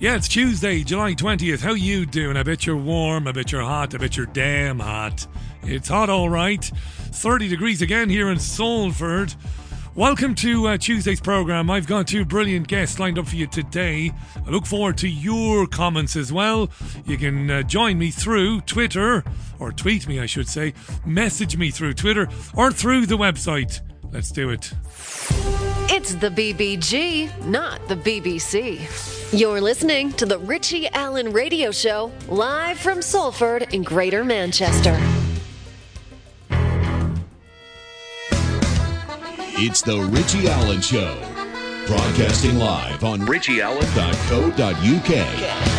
Yeah, it's Tuesday, July 20th. How you doing? I bet you're warm, I bet you're hot, I bet you're damn hot. It's hot all right. 30 degrees again here in Salford. Welcome to uh, Tuesday's program. I've got two brilliant guests lined up for you today. I look forward to your comments as well. You can uh, join me through Twitter, or tweet me, I should say. Message me through Twitter or through the website. Let's do it. It's the BBG, not the BBC. You're listening to the Richie Allen Radio Show, live from Salford in Greater Manchester. It's the Richie Allen Show. Broadcasting live on richieallen.co.uk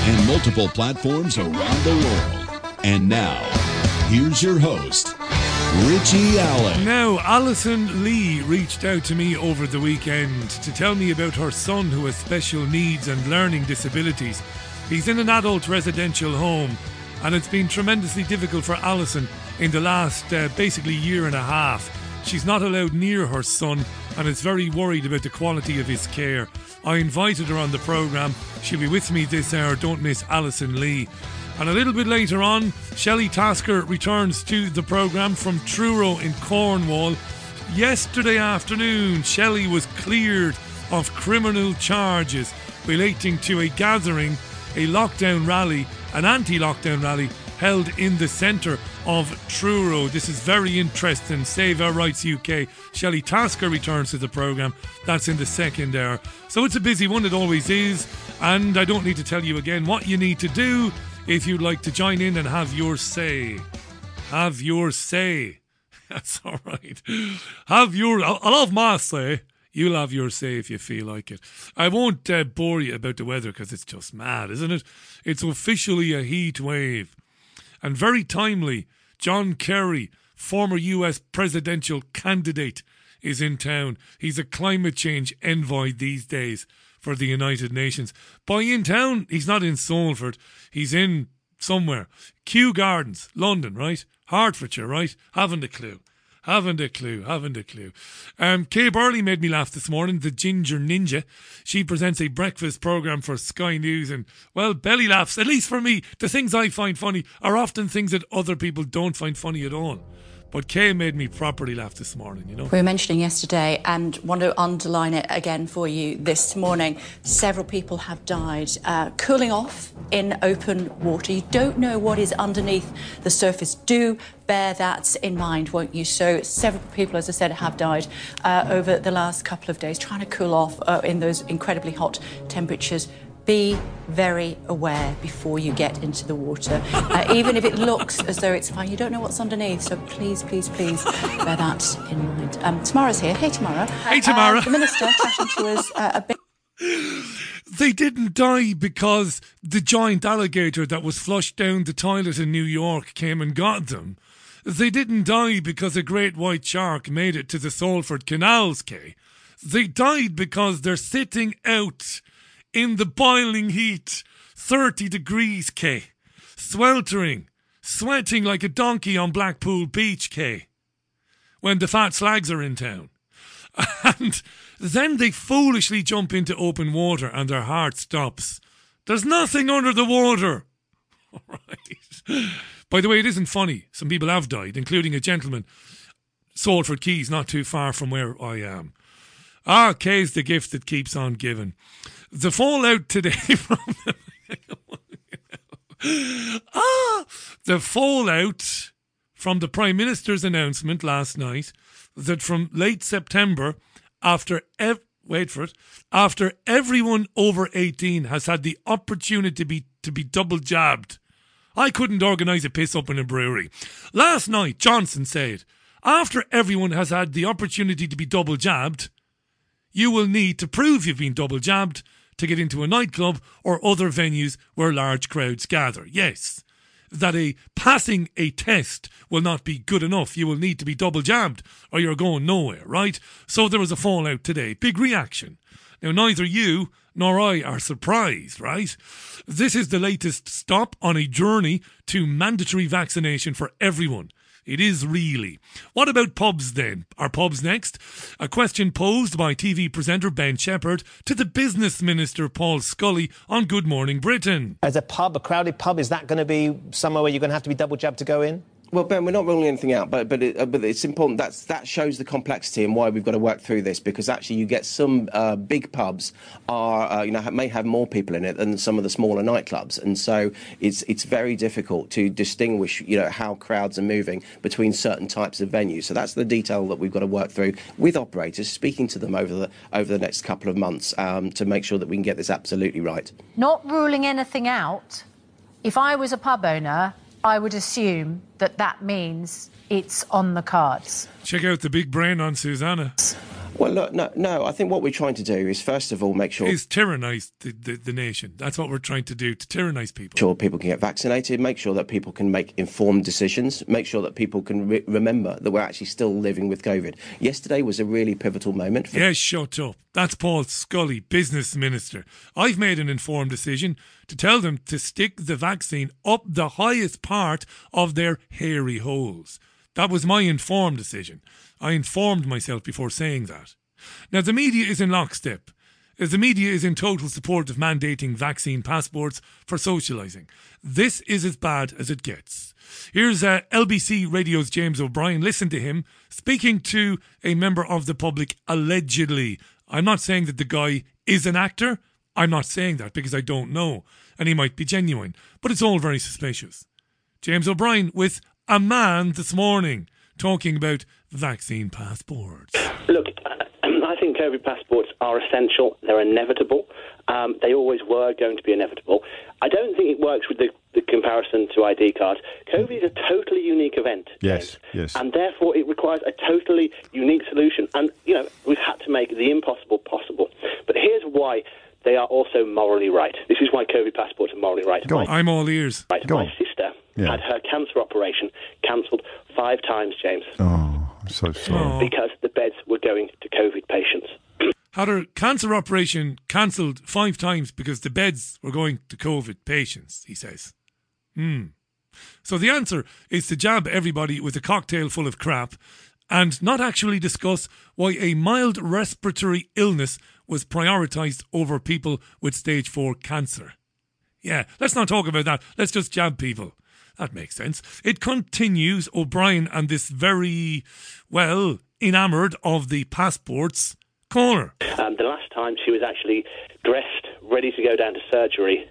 and multiple platforms around the world. And now, here's your host, Richie Allen. Now, Alison Lee reached out to me over the weekend to tell me about her son who has special needs and learning disabilities. He's in an adult residential home, and it's been tremendously difficult for Alison in the last uh, basically year and a half. She's not allowed near her son and is very worried about the quality of his care. I invited her on the programme. She'll be with me this hour. Don't miss Alison Lee. And a little bit later on, Shelley Tasker returns to the programme from Truro in Cornwall. Yesterday afternoon, Shelley was cleared of criminal charges relating to a gathering, a lockdown rally, an anti lockdown rally held in the centre of Truro. This is very interesting. Save Our Rights UK. Shelley Tasker returns to the programme. That's in the second hour. So it's a busy one, it always is. And I don't need to tell you again what you need to do if you'd like to join in and have your say. Have your say. That's all right. Have your. I'll, have my say. You'll have your say if you feel like it. I won't uh, bore you about the weather because it's just mad, isn't it? It's officially a heat wave. And very timely, John Kerry, former US presidential candidate, is in town. He's a climate change envoy these days for the United Nations. By in town, he's not in Salford. He's in somewhere. Kew Gardens, London, right? Hertfordshire, right? Haven't a clue. Haven't a clue, haven't a clue. Um, Kay Burley made me laugh this morning, the Ginger Ninja. She presents a breakfast programme for Sky News and, well, belly laughs, at least for me. The things I find funny are often things that other people don't find funny at all. But Kay made me properly laugh this morning, you know. We were mentioning yesterday and want to underline it again for you this morning. Several people have died uh, cooling off in open water. You don't know what is underneath the surface. Do bear that in mind, won't you? So, several people, as I said, have died uh, over the last couple of days trying to cool off uh, in those incredibly hot temperatures be very aware before you get into the water. Uh, even if it looks as though it's fine, you don't know what's underneath. So please, please, please bear that in mind. Um, Tamara's here. Hey, Tamara. Hey, Tamara. Uh, the minister chatting to us uh, a bit. They didn't die because the giant alligator that was flushed down the toilet in New York came and got them. They didn't die because a great white shark made it to the Salford canals, Kay. They died because they're sitting out in the boiling heat, 30 degrees, Kay. Sweltering, sweating like a donkey on Blackpool Beach, Kay. When the fat slags are in town. And then they foolishly jump into open water and their heart stops. There's nothing under the water. All right. By the way, it isn't funny. Some people have died, including a gentleman, Salford Quays, not too far from where I am. Ah, Kay's the gift that keeps on giving. The fallout today from ah, the fallout from the Prime Minister's announcement last night that from late September, after ev- wait for it, after everyone over eighteen has had the opportunity to be to be double jabbed. I couldn't organise a piss up in a brewery. Last night, Johnson said, after everyone has had the opportunity to be double jabbed, you will need to prove you've been double jabbed to get into a nightclub or other venues where large crowds gather. Yes, that a passing a test will not be good enough. You will need to be double jabbed or you're going nowhere, right? So there was a fallout today. Big reaction. Now, neither you nor I are surprised, right? This is the latest stop on a journey to mandatory vaccination for everyone. It is really. What about pubs then? Are pubs next? A question posed by TV presenter Ben Shephard to the business minister Paul Scully on Good Morning Britain. As a pub, a crowded pub, is that going to be somewhere where you're going to have to be double jabbed to go in? Well, Ben, we're not ruling anything out, but but, it, uh, but it's important. That's that shows the complexity and why we've got to work through this because actually you get some uh, big pubs are uh, you know may have more people in it than some of the smaller nightclubs, and so it's it's very difficult to distinguish you know how crowds are moving between certain types of venues. So that's the detail that we've got to work through with operators, speaking to them over the over the next couple of months um, to make sure that we can get this absolutely right. Not ruling anything out. If I was a pub owner I would assume that that means it's on the cards. Check out the big brain on Susanna. Well, look, no, no. I think what we're trying to do is first of all make sure is tyrannise the, the, the, nation. That's what we're trying to do to tyrannise people. Sure, people can get vaccinated. Make sure that people can make informed decisions. Make sure that people can re- remember that we're actually still living with COVID. Yesterday was a really pivotal moment. For- yes, shut up. That's Paul Scully, business minister. I've made an informed decision to tell them to stick the vaccine up the highest part of their hairy holes. That was my informed decision. I informed myself before saying that. Now, the media is in lockstep, as the media is in total support of mandating vaccine passports for socialising. This is as bad as it gets. Here's uh, LBC Radio's James O'Brien. Listen to him speaking to a member of the public allegedly. I'm not saying that the guy is an actor. I'm not saying that because I don't know, and he might be genuine, but it's all very suspicious. James O'Brien with a man this morning talking about vaccine passports. Look, I think COVID passports are essential. They're inevitable. Um, they always were going to be inevitable. I don't think it works with the, the comparison to ID cards. COVID is a totally unique event. Yes, yes. And therefore, it requires a totally unique solution. And, you know, we've had to make the impossible possible. But here's why they are also morally right. This is why COVID passports are morally right. Go on. I'm all ears. Right. Go My on. sister yeah. had her cancer operation cancelled five times, James. Oh, I'm so sorry. Because the beds were going to COVID patients. had her cancer operation cancelled five times because the beds were going to COVID patients, he says. Hmm. So the answer is to jab everybody with a cocktail full of crap and not actually discuss why a mild respiratory illness was prioritised over people with stage 4 cancer. Yeah, let's not talk about that. Let's just jab people. That makes sense. It continues O'Brien and this very, well, enamoured of the passports caller. Um, the last time she was actually dressed, ready to go down to surgery,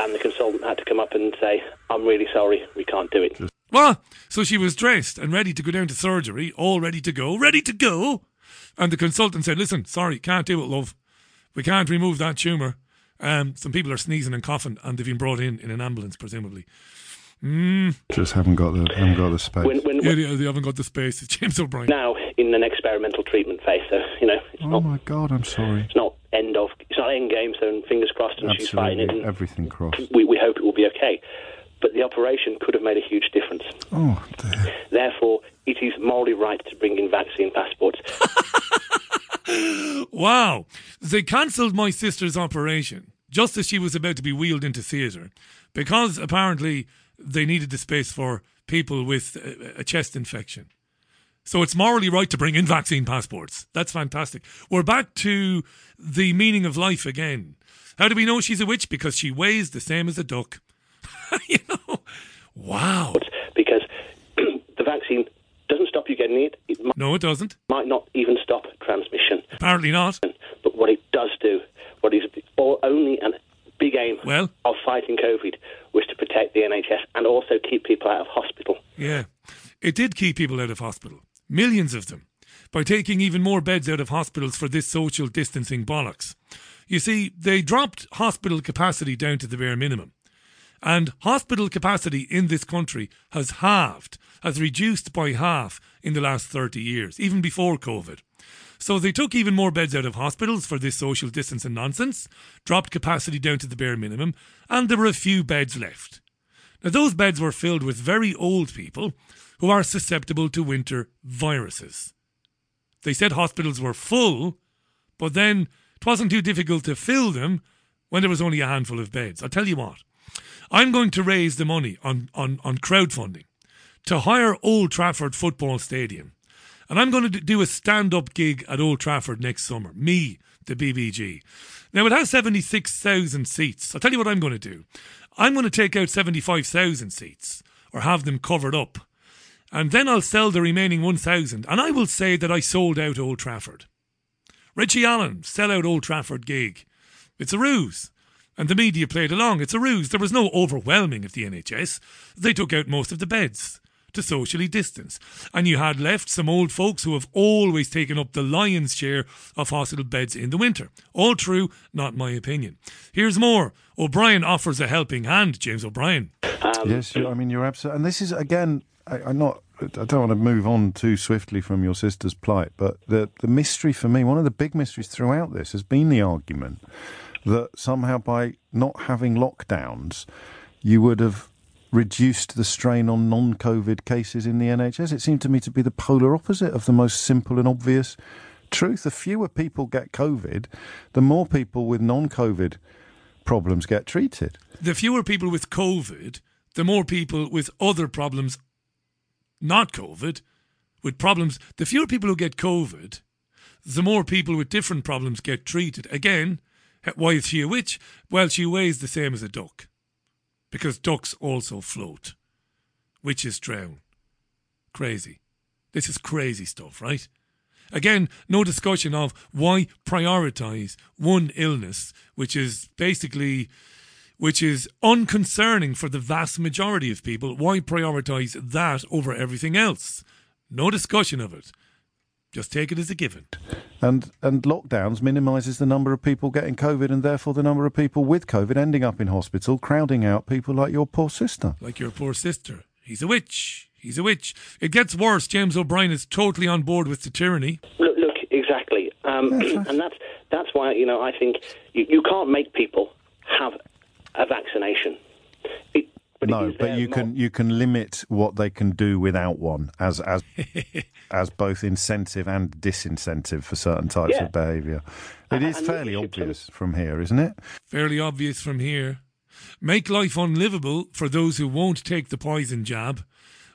and the consultant had to come up and say, I'm really sorry, we can't do it. Well, so she was dressed and ready to go down to surgery, all ready to go, ready to go. And the consultant said, Listen, sorry, can't do it, love. We can't remove that tumour. Um, some people are sneezing and coughing, and they've been brought in in an ambulance, presumably. Mm. Just haven't got the haven't got the space. When, when, yeah, they, they, haven't got the space. It's James O'Brien. Now in an experimental treatment phase, so you know. oh not, my God, I'm sorry. It's not end of. It's not end game. So fingers crossed, and Absolutely, she's fighting it. And everything crossed. We, we hope it will be okay. But the operation could have made a huge difference. Oh, dear. Therefore, it is morally right to bring in vaccine passports. wow. They cancelled my sister's operation just as she was about to be wheeled into theatre because apparently they needed the space for people with a, a chest infection. So it's morally right to bring in vaccine passports. That's fantastic. We're back to the meaning of life again. How do we know she's a witch? Because she weighs the same as a duck. you know? Wow. Because the vaccine doesn't stop you getting it. it might, no, it doesn't. Might not even stop transmission. Apparently not. But what it does do, what is only an big aim well, of fighting COVID was to protect the NHS and also keep people out of hospital. Yeah, it did keep people out of hospital, millions of them, by taking even more beds out of hospitals for this social distancing bollocks. You see, they dropped hospital capacity down to the bare minimum. And hospital capacity in this country has halved, has reduced by half in the last 30 years, even before COVID. So they took even more beds out of hospitals for this social distancing nonsense, dropped capacity down to the bare minimum, and there were a few beds left. Now, those beds were filled with very old people who are susceptible to winter viruses. They said hospitals were full, but then it wasn't too difficult to fill them when there was only a handful of beds. I'll tell you what, I'm going to raise the money on, on, on crowdfunding to hire Old Trafford Football Stadium. And I'm going to do a stand up gig at Old Trafford next summer. Me, the BBG. Now, it has 76,000 seats. I'll tell you what I'm going to do. I'm going to take out 75,000 seats or have them covered up. And then I'll sell the remaining 1,000. And I will say that I sold out Old Trafford. Richie Allen, sell out Old Trafford gig. It's a ruse. And the media played along. It's a ruse. There was no overwhelming of the NHS. They took out most of the beds to socially distance. And you had left some old folks who have always taken up the lion's share of hospital beds in the winter. All true, not my opinion. Here's more. O'Brien offers a helping hand, James O'Brien. Um, yes, I mean, you're absolutely. And this is, again, I, I'm not. I don't want to move on too swiftly from your sister's plight, but the, the mystery for me, one of the big mysteries throughout this has been the argument that somehow by not having lockdowns, you would have reduced the strain on non COVID cases in the NHS. It seemed to me to be the polar opposite of the most simple and obvious truth. The fewer people get COVID, the more people with non COVID problems get treated. The fewer people with COVID, the more people with other problems, not COVID, with problems. The fewer people who get COVID, the more people with different problems get treated. Again, why is she a witch? Well, she weighs the same as a duck. Because ducks also float. Witches drown. Crazy. This is crazy stuff, right? Again, no discussion of why prioritize one illness, which is basically, which is unconcerning for the vast majority of people. Why prioritize that over everything else? No discussion of it. Just take it as a given. And and lockdowns minimises the number of people getting COVID and therefore the number of people with COVID ending up in hospital, crowding out people like your poor sister. Like your poor sister. He's a witch. He's a witch. It gets worse. James O'Brien is totally on board with the tyranny. Look, look exactly. Um, and that's, that's why, you know, I think you, you can't make people have a vaccination. It, but no, but you can you can limit what they can do without one as as as both incentive and disincentive for certain types Yeah. of behaviour. It is and fairly leadership obvious from here, isn't it? Fairly obvious from here. Make life unlivable for those who won't take the poison jab.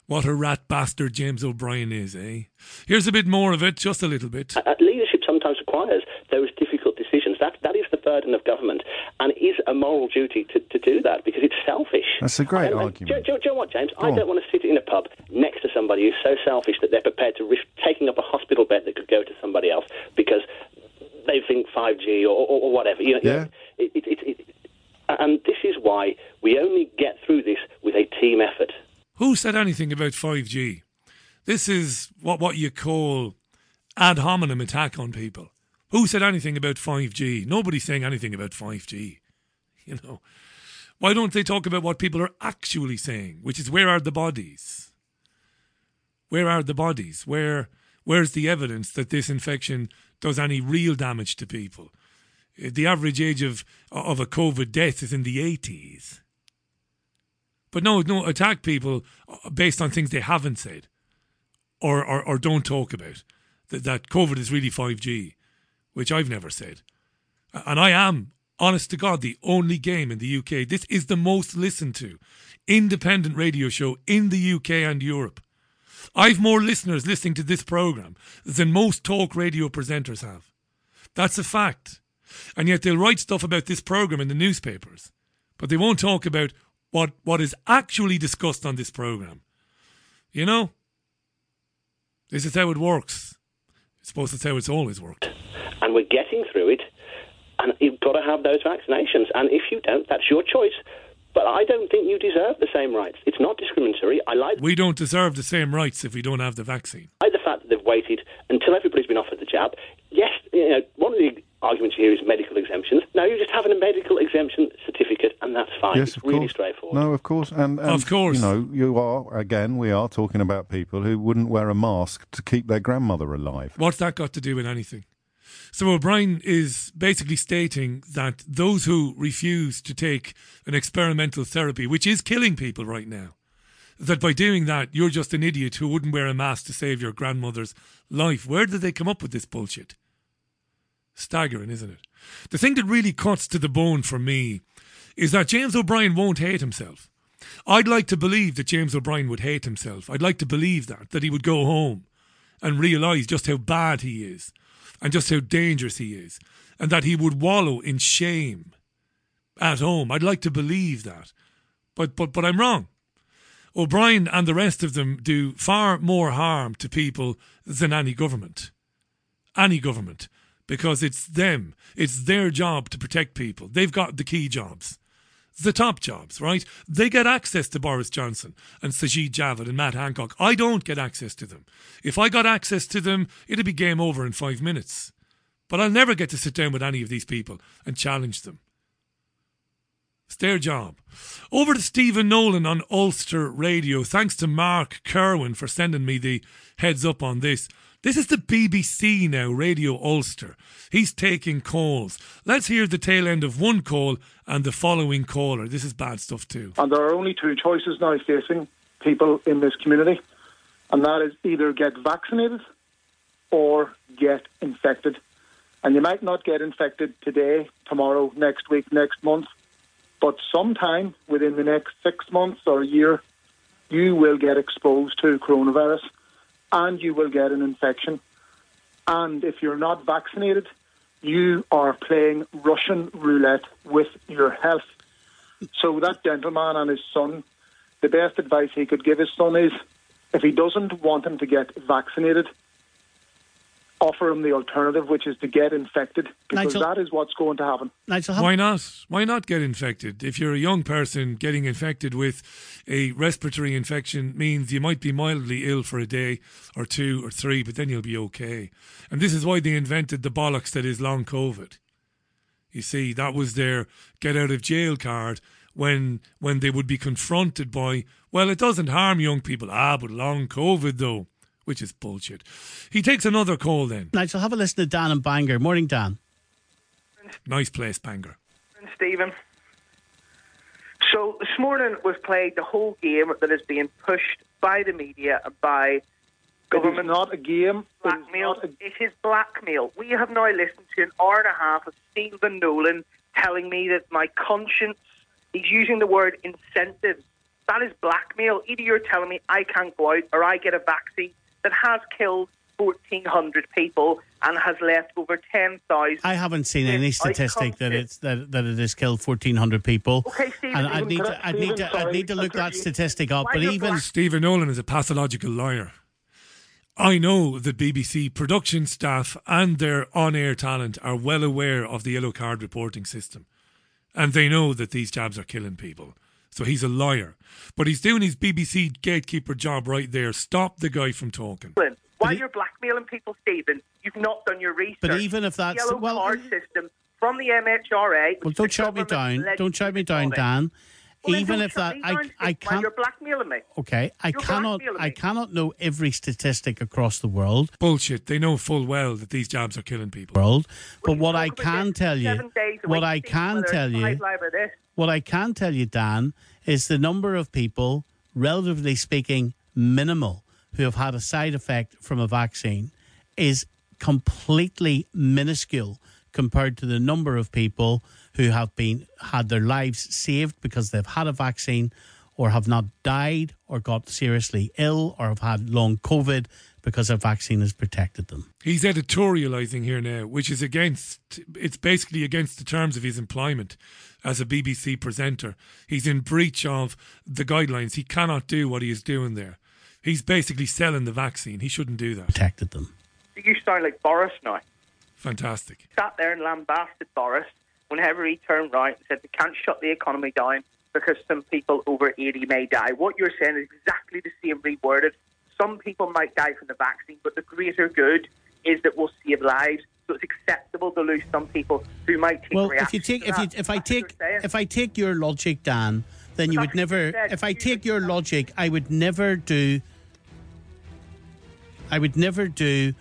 What a rat bastard James O'Brien is, eh? Here's a bit more of it, just a little bit. Uh, leadership sometimes requires those difficult decisions. That that is the burden of government, and it is a moral duty to, to do that because it's selfish. That's a great And- and argument. Do, you- do do you know what, James? Go I don't want to sit in a pub next to somebody who's so selfish that they're prepared to risk taking up a hospital bed that could go to somebody else because they think 5G or, or, or whatever. You know, Yeah. it, it, it, it, and this is why we only get through this with a team effort. Who said anything about 5G? This is what, what you call ad hominem attack on people. Who said anything about 5G? Nobody's saying anything about 5G. You know, why don't they talk about what people are actually saying, which is where are the bodies? Where are the bodies? Where where's the evidence that this infection does any real damage to people? Uh, The average age of of a COVID death is in the 80s. But no, no, attack people uh, based on things they haven't said or, or, or don't talk about. That, that COVID is really 5G, which I've never said. And I am, honest to God, the only game in the UK. This is the most listened to independent radio show in the UK and Europe. I've more listeners listening to this program than most talk radio presenters have. That's a fact. And yet they'll write stuff about this program in the newspapers, but they won't talk about what, what is actually discussed on this program. You know? This is how it works. I suppose that's how it's always worked. And we're getting through it. And you've got to have those vaccinations. And if you don't, that's your choice. But I don't think you deserve the same rights. It's not discriminatory. I like, We don't deserve the same rights if we don't have the vaccine. I like the fact that they've waited until everybody's been offered the jab. Yes, you know, one of the arguments here is medical exemptions. No, you just have a medical exemption certificate, and that's fine. Yes, it's of really course. straightforward. No, of course, and, and Of course. you know, you are again. We are talking about people who wouldn't wear a mask to keep their grandmother alive. What's that got to do with anything? So O'Brien is basically stating that those who refuse to take an experimental therapy, which is killing people right now, that by doing that, you're just an idiot who wouldn't wear a mask to save your grandmother's life. Where did they come up with this bullshit? Staggering, isn't it? The thing that really cuts to the bone for me is that James O'Brien won't hate himself. I'd like to believe that James O'Brien would hate himself. I'd like to believe that, that he would go home and realise just how bad he is and just how dangerous he is and that he would wallow in shame at home. I'd like to believe that. But but but I'm wrong. O'Brien and the rest of them do far more harm to people than any government. Any government. Because it's them. It's their job to protect people. They've got the key jobs the top jobs, right? They get access to Boris Johnson and Sajid Javid and Matt Hancock. I don't get access to them. If I got access to them, it'd be game over in five minutes. But I'll never get to sit down with any of these people and challenge them. It's their job. Over to Stephen Nolan on Ulster Radio. Thanks to Mark Kerwin for sending me the heads up on this. This is the BBC now, Radio Ulster. He's taking calls. Let's hear the tail end of one call and the following caller. This is bad stuff too. And there are only two choices now facing people in this community, and that is either get vaccinated or get infected. And you might not get infected today, tomorrow, next week, next month, but sometime within the next six months or a year, you will get exposed to coronavirus and you will get an infection. And if you're not vaccinated, you are playing Russian roulette with your health. So that gentleman and his son, the best advice he could give his son is if he doesn't want him to get vaccinated, offer him the alternative, which is to get infected, because Nigel, that is what's going to happen. Nigel, why not? Why not get infected? If you're a young person, getting infected with a respiratory infection means you might be mildly ill for a day or two or three, but then you'll be okay. And this is why they invented the bollocks that is long COVID. You see, that was their get out of jail card when when they would be confronted by, well, it doesn't harm young people. Ah, but long COVID though which is bullshit. He takes another call then. Nigel, have a listen to Dan and Bangor. Morning, Dan. Nice place, Bangor. Stephen. So this morning we've played the whole game that is being pushed by the media and by government. It is not a game. Blackmail. It is, a... it is blackmail. We have now listened to an hour and a half of Stephen Nolan telling me that my conscience, he's using the word incentives. That is blackmail. Either you're telling me I can't go out or I get a vaccine that has killed 1,400 people and has left over 10,000. I haven't seen any statistic that it's that, that it has killed 1,400 people. Okay, Stephen, and I need to, I need to, I need to look that statistic up. But even Stephen Nolan is a pathological liar. I know that BBC production staff and their on-air talent are well aware of the yellow card reporting system, and they know that these jabs are killing people. So he's a liar. But he's doing his BBC gatekeeper job right there. Stop the guy from talking. While you're blackmailing people, Stephen, you've not done your research. But even if that's the yellow well, card system from the MHRA. Well, don't shut me down. Don't shut me down, Dan. Well, even if that I, I can't you're blackmailing me. Okay I you're cannot I cannot know every statistic across the world. Bullshit. They know full well that these jabs are killing people. World. But what I can tell you what I can tell you what I can tell you Dan is the number of people, relatively speaking, minimal, who have had a side effect from a vaccine is completely minuscule compared to the number of people who have been had their lives saved because they've had a vaccine or have not died or got seriously ill or have had long covid because a vaccine has protected them. He's editorializing here now, which is against it's basically against the terms of his employment as a BBC presenter. He's in breach of the guidelines. He cannot do what he is doing there. He's basically selling the vaccine. He shouldn't do that. Protected them. You sound like Boris now. Fantastic. Sat there and lambasted Boris whenever he turned right and said they can't shut the economy down because some people over 80 may die. What you're saying is exactly the same reworded. Some people might die from the vaccine, but the greater good is that we'll save lives. So it's acceptable to lose some people who might take. Well, if you take, if you, if I take, if I take your logic, Dan, then you would never. If I take your logic, I would never do. I would never do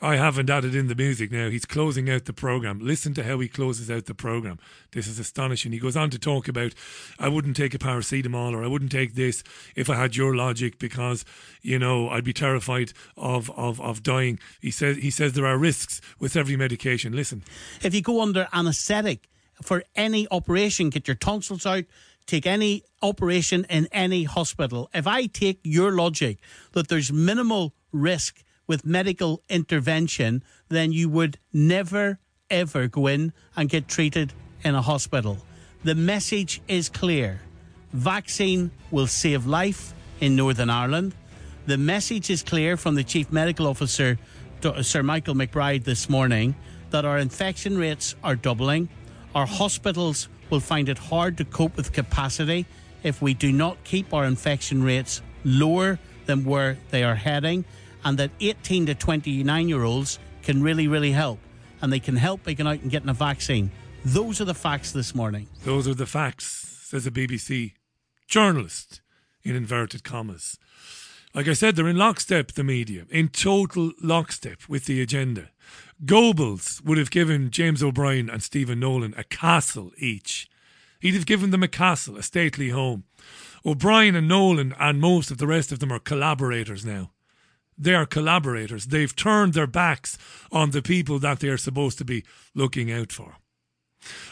I haven't added in the music now. He's closing out the program. Listen to how he closes out the program. This is astonishing. He goes on to talk about I wouldn't take a paracetamol or I wouldn't take this if I had your logic because, you know, I'd be terrified of, of, of dying. He says he says there are risks with every medication. Listen. If you go under anesthetic, for any operation, get your tonsils out, take any operation in any hospital. If I take your logic that there's minimal risk with medical intervention, then you would never, ever go in and get treated in a hospital. The message is clear vaccine will save life in Northern Ireland. The message is clear from the Chief Medical Officer, Sir Michael McBride, this morning that our infection rates are doubling. Our hospitals will find it hard to cope with capacity if we do not keep our infection rates lower than where they are heading, and that 18 to 29 year olds can really, really help. And they can help by going out and getting a vaccine. Those are the facts this morning. Those are the facts, says a BBC journalist, in inverted commas. Like I said, they're in lockstep, the media, in total lockstep with the agenda. Goebbels would have given James O'Brien and Stephen Nolan a castle each. He'd have given them a castle, a stately home. O'Brien and Nolan and most of the rest of them are collaborators now. They are collaborators. They've turned their backs on the people that they're supposed to be looking out for.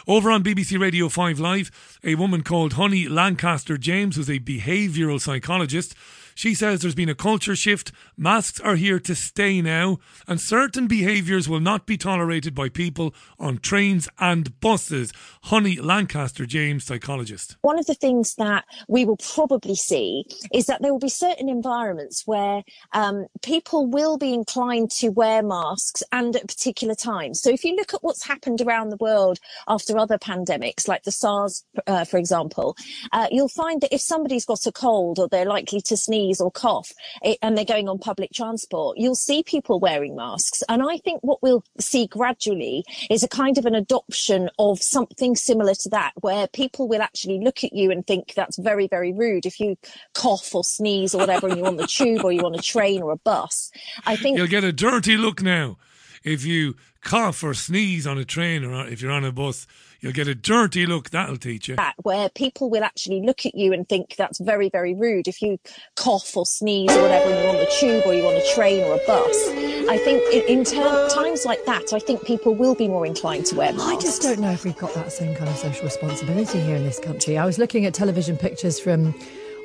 Over on BBC Radio 5 Live, a woman called Honey Langcaster-James, who's a behavioural psychologist, she says there's been a culture shift, masks are here to stay now, and certain behaviours will not be tolerated by people on trains and buses. Honey Langcaster-James, psychologist. One of the things that we will probably see is that there will be certain environments where um, people will be inclined to wear masks and at particular times. So if you look at what's happened around the world after other pandemics, like the SARS, uh, for example, uh, you'll find that if somebody's got a cold or they're likely to sneeze, sneeze or cough eh, and they're going on public transport, you'll see people wearing masks. And I think what we'll see gradually is a kind of an adoption of something similar to that, where people will actually look at you and think that's very, very rude if you cough or sneeze or whatever and you're on the tube or you're on a train or a bus. I think you'll get a dirty look now if you cough or sneeze on a train or if you're on a bus You'll get a dirty look, that'll teach you. That, where people will actually look at you and think that's very, very rude if you cough or sneeze or whatever and you're on the tube or you're on a train or a bus. I think in, in ter- times like that, I think people will be more inclined to wear masks. I just don't know if we've got that same kind of social responsibility here in this country. I was looking at television pictures from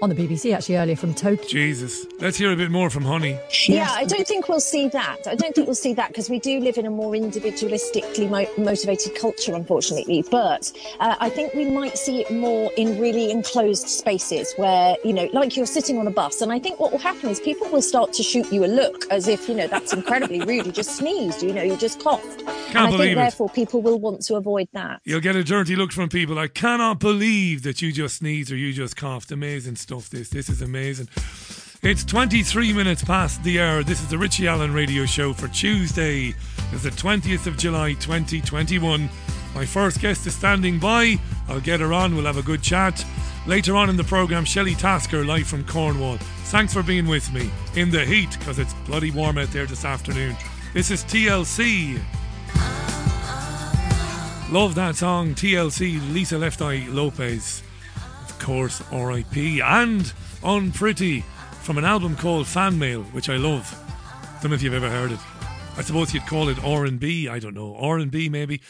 on the BBC actually earlier from Tokyo. Jesus. Let's hear a bit more from Honey. Yeah, I don't think we'll see that. I don't think we'll see that because we do live in a more individualistically mo- motivated culture, unfortunately. But uh, I think we might see it more in really enclosed spaces where, you know, like you're sitting on a bus. And I think what will happen is people will start to shoot you a look as if, you know, that's incredibly rude. You just sneezed, you know, you just coughed. Can't and I believe think, it. therefore, people will want to avoid that. You'll get a dirty look from people. I cannot believe that you just sneezed or you just coughed. Amazing stuff, this. This is amazing. It's 23 minutes past the hour. This is the Richie Allen radio show for Tuesday. It's the 20th of July 2021. My first guest is standing by. I'll get her on. We'll have a good chat. Later on in the programme, Shelley Tasker, live from Cornwall. Thanks for being with me in the heat because it's bloody warm out there this afternoon. This is TLC. Love that song, TLC, Lisa Left Eye Lopes. Course, RIP. And Unpretty from an album called Fan Mail, which I love. Don't know if you've ever heard it. I suppose you'd call it R&B. I don't know. R&B maybe.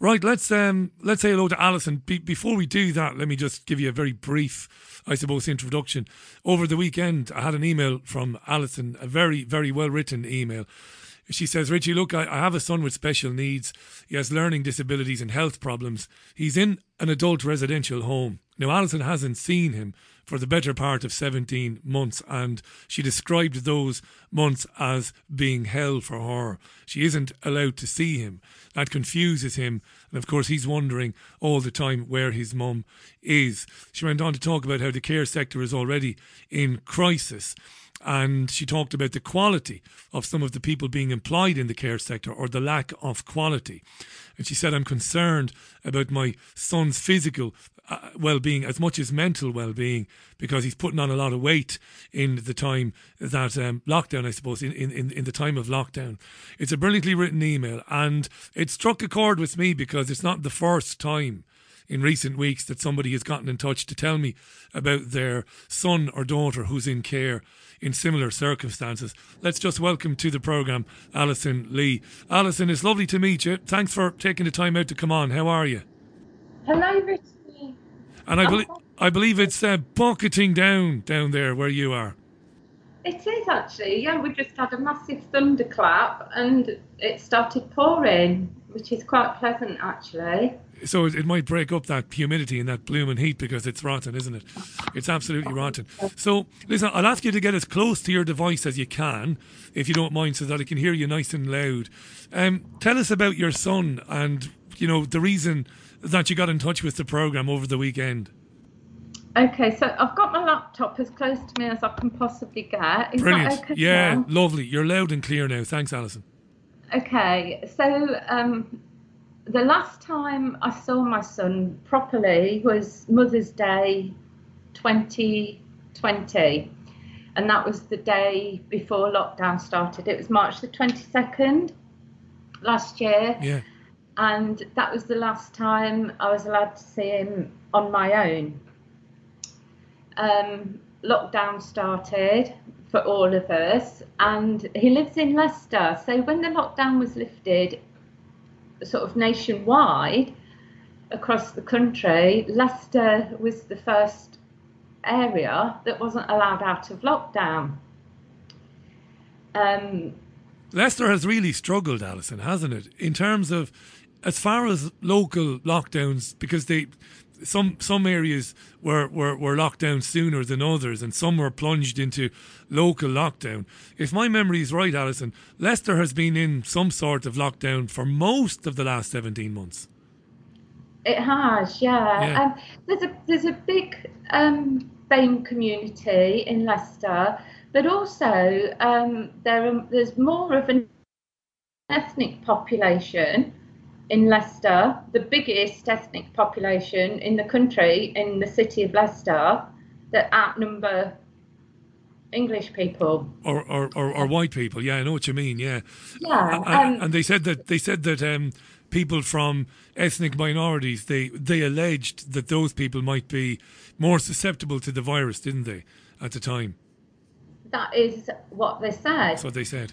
Right, let's um let's say hello to Alison. Be- before we do that, let me just give you a very brief, I suppose, introduction. Over the weekend, I had an email from Alison, a very, very well written email. She says, Richie, look, I, I have a son with special needs. He has learning disabilities and health problems. He's in an adult residential home. Now, Alison hasn't seen him for the better part of 17 months, and she described those months as being hell for her. She isn't allowed to see him. That confuses him, and of course, he's wondering all the time where his mum is. She went on to talk about how the care sector is already in crisis and she talked about the quality of some of the people being employed in the care sector or the lack of quality. And she said, I'm concerned about my son's physical uh, well being as much as mental well being because he's putting on a lot of weight in the time that um, lockdown, I suppose, in, in, in the time of lockdown. It's a brilliantly written email and it struck a chord with me because it's not the first time in recent weeks that somebody has gotten in touch to tell me about their son or daughter who's in care in similar circumstances. Let's just welcome to the programme Alison Lee. Alison, it's lovely to meet you. Thanks for taking the time out to come on. How are you? Hello, Richie. And I, believe I believe it's uh, bucketing down down there where you are. It is actually, yeah. We just had a massive thunderclap and it started pouring, which is quite pleasant actually. So it, it might break up that humidity and that bloom and heat because it's rotten, isn't it? It's absolutely rotten. So listen, I'll ask you to get as close to your device as you can, if you don't mind, so that I can hear you nice and loud. Um, tell us about your son and you know the reason that you got in touch with the program over the weekend. Okay, so I've got my laptop as close to me as I can possibly get. Is Brilliant. Okay yeah, now? lovely. You're loud and clear now. Thanks, Alison. Okay, so um, the last time I saw my son properly was Mother's Day 2020, and that was the day before lockdown started. It was March the 22nd last year. Yeah. And that was the last time I was allowed to see him on my own. Um, lockdown started for all of us, and he lives in Leicester. So when the lockdown was lifted, sort of nationwide across the country, Leicester was the first area that wasn't allowed out of lockdown. Um, Leicester has really struggled, Alison, hasn't it? In terms of as far as local lockdowns, because they some some areas were, were, were locked down sooner than others, and some were plunged into local lockdown. If my memory is right, Alison, Leicester has been in some sort of lockdown for most of the last seventeen months. It has, yeah. Yeah. Um, there's a there's a big um, BAME community in Leicester, but also um, there are, there's more of an ethnic population in Leicester, the biggest ethnic population in the country, in the city of Leicester, that outnumber English people. Or, or, or, or white people, yeah, I know what you mean, yeah. Yeah, A- a- um, and they said that they said that um, people from ethnic minorities they they alleged that those people might be more susceptible to the virus, didn't they, at the time? That is what they said. That's what they said.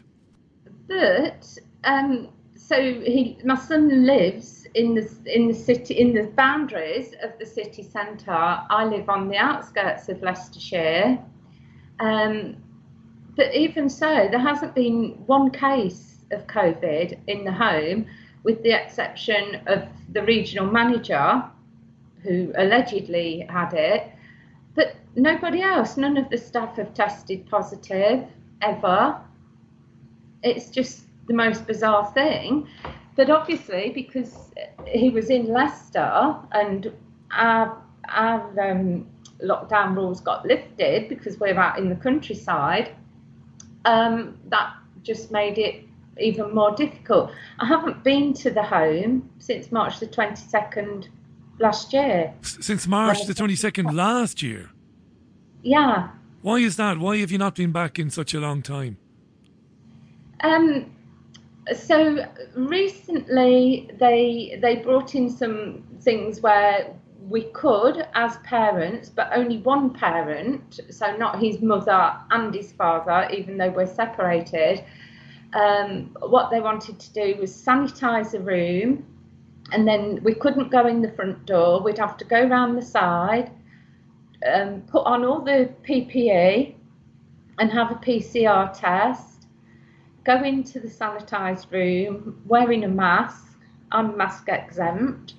But um, so he, my son lives in the in the city in the boundaries of the city centre. I live on the outskirts of Leicestershire. Um, but even so, there hasn't been one case of COVID in the home, with the exception of the regional manager, who allegedly had it. But nobody else, none of the staff have tested positive ever. It's just the most bizarre thing. But obviously, because he was in Leicester and our, our um, lockdown rules got lifted because we're out in the countryside, um, that just made it even more difficult. I haven't been to the home since March the 22nd last year. S- Since March the 22nd last year. Yeah. Why is that? Why have you not been back in such a long time? Um, so recently they they brought in some things where we could as parents but only one parent so not his mother and his father even though we're separated. Um, what they wanted to do was sanitize the room and then we couldn't go in the front door. We'd have to go round the side um, put on all the ppe and have a pcr test go into the sanitised room wearing a mask. I'm mask exempt,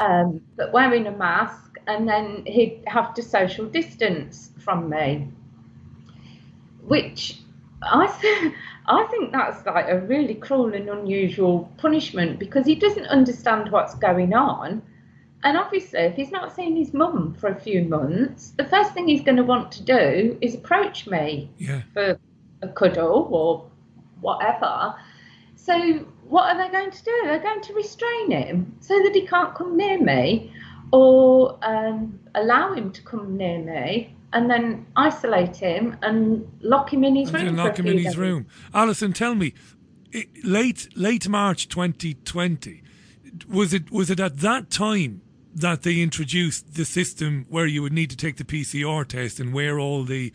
um, but wearing a mask, and then he'd have to social distance from me, which I th- I think that's like a really cruel and unusual punishment because he doesn't understand what's going on. And obviously, if he's not seen his mum for a few months, the first thing he's going to want to do is approach me Yeah. for a cuddle or whatever. So what are they going to do? They're going to restrain him so that he can't come near me, or um, allow him to come near me, and then isolate him and lock him in his And room. lock him in his days. room. Alison, tell me, i- late late March 2020, was it was it at that time that they introduced the system where you would need to take the PCR test and wear all the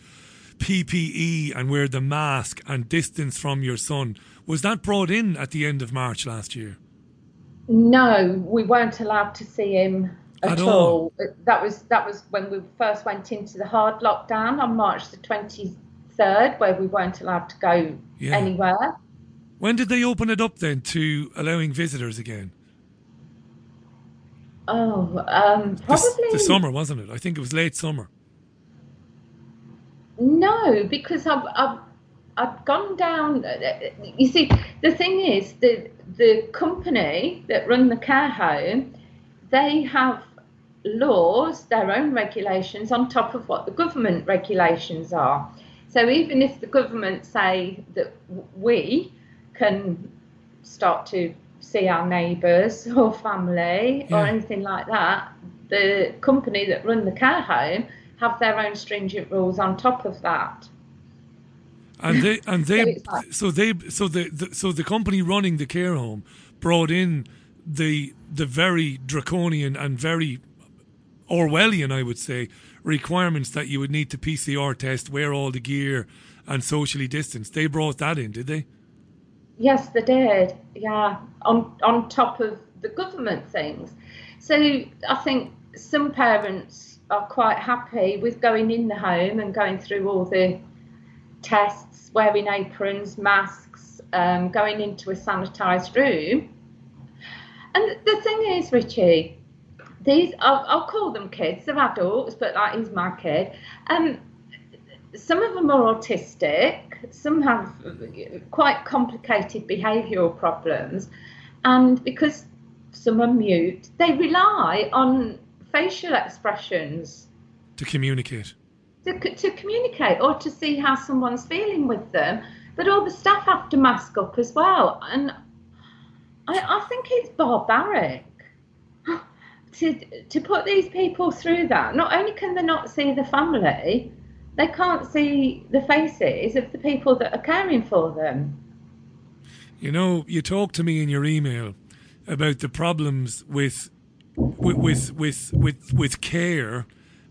PPE and wear the mask and distance from your son? Was that brought in at the end of March last year? No, we weren't allowed to see him at, At all. all? That was that was when we first went into the hard lockdown on March the twenty third, where we weren't allowed to go Yeah. anywhere. When did they open it up then to allowing visitors again? Oh, um, The, probably the summer, wasn't it? I think it was late summer. No, because I've, I've I've gone down. Uh, uh, you see, the thing is, the the company that run the care home, they have laws, their own regulations on top of what the government regulations are. So even if the government say that we can start to see our neighbours or family or anything like that, the company that run the care home have their own stringent rules on top of that. And they and they like- so they so the, the so the company running the care home brought in the the very draconian and very Orwellian, I would say, requirements that you would need to PCR test, wear all the gear, and socially distance. They brought that in, did they? Yes, they did. Yeah, on on top of the government things. So I think some parents are quite happy with going in the home and going through all the tests, wearing aprons, masks, um, going into a sanitised room. And the thing is, Richie, these I'll, I'll call them kids. They're adults, but that is my kid. Um, some of them are autistic. Some have quite complicated behavioural problems, and because some are mute, they rely on facial expressions To communicate. to, to communicate or to see how someone's feeling with them. But all the staff have to mask up as well, and I, I think it's barbaric to to put these people through that. Not only can they not see the family, they can't see the faces of the people that are caring for them. You know, you talked to me in your email about the problems with with with with with, with care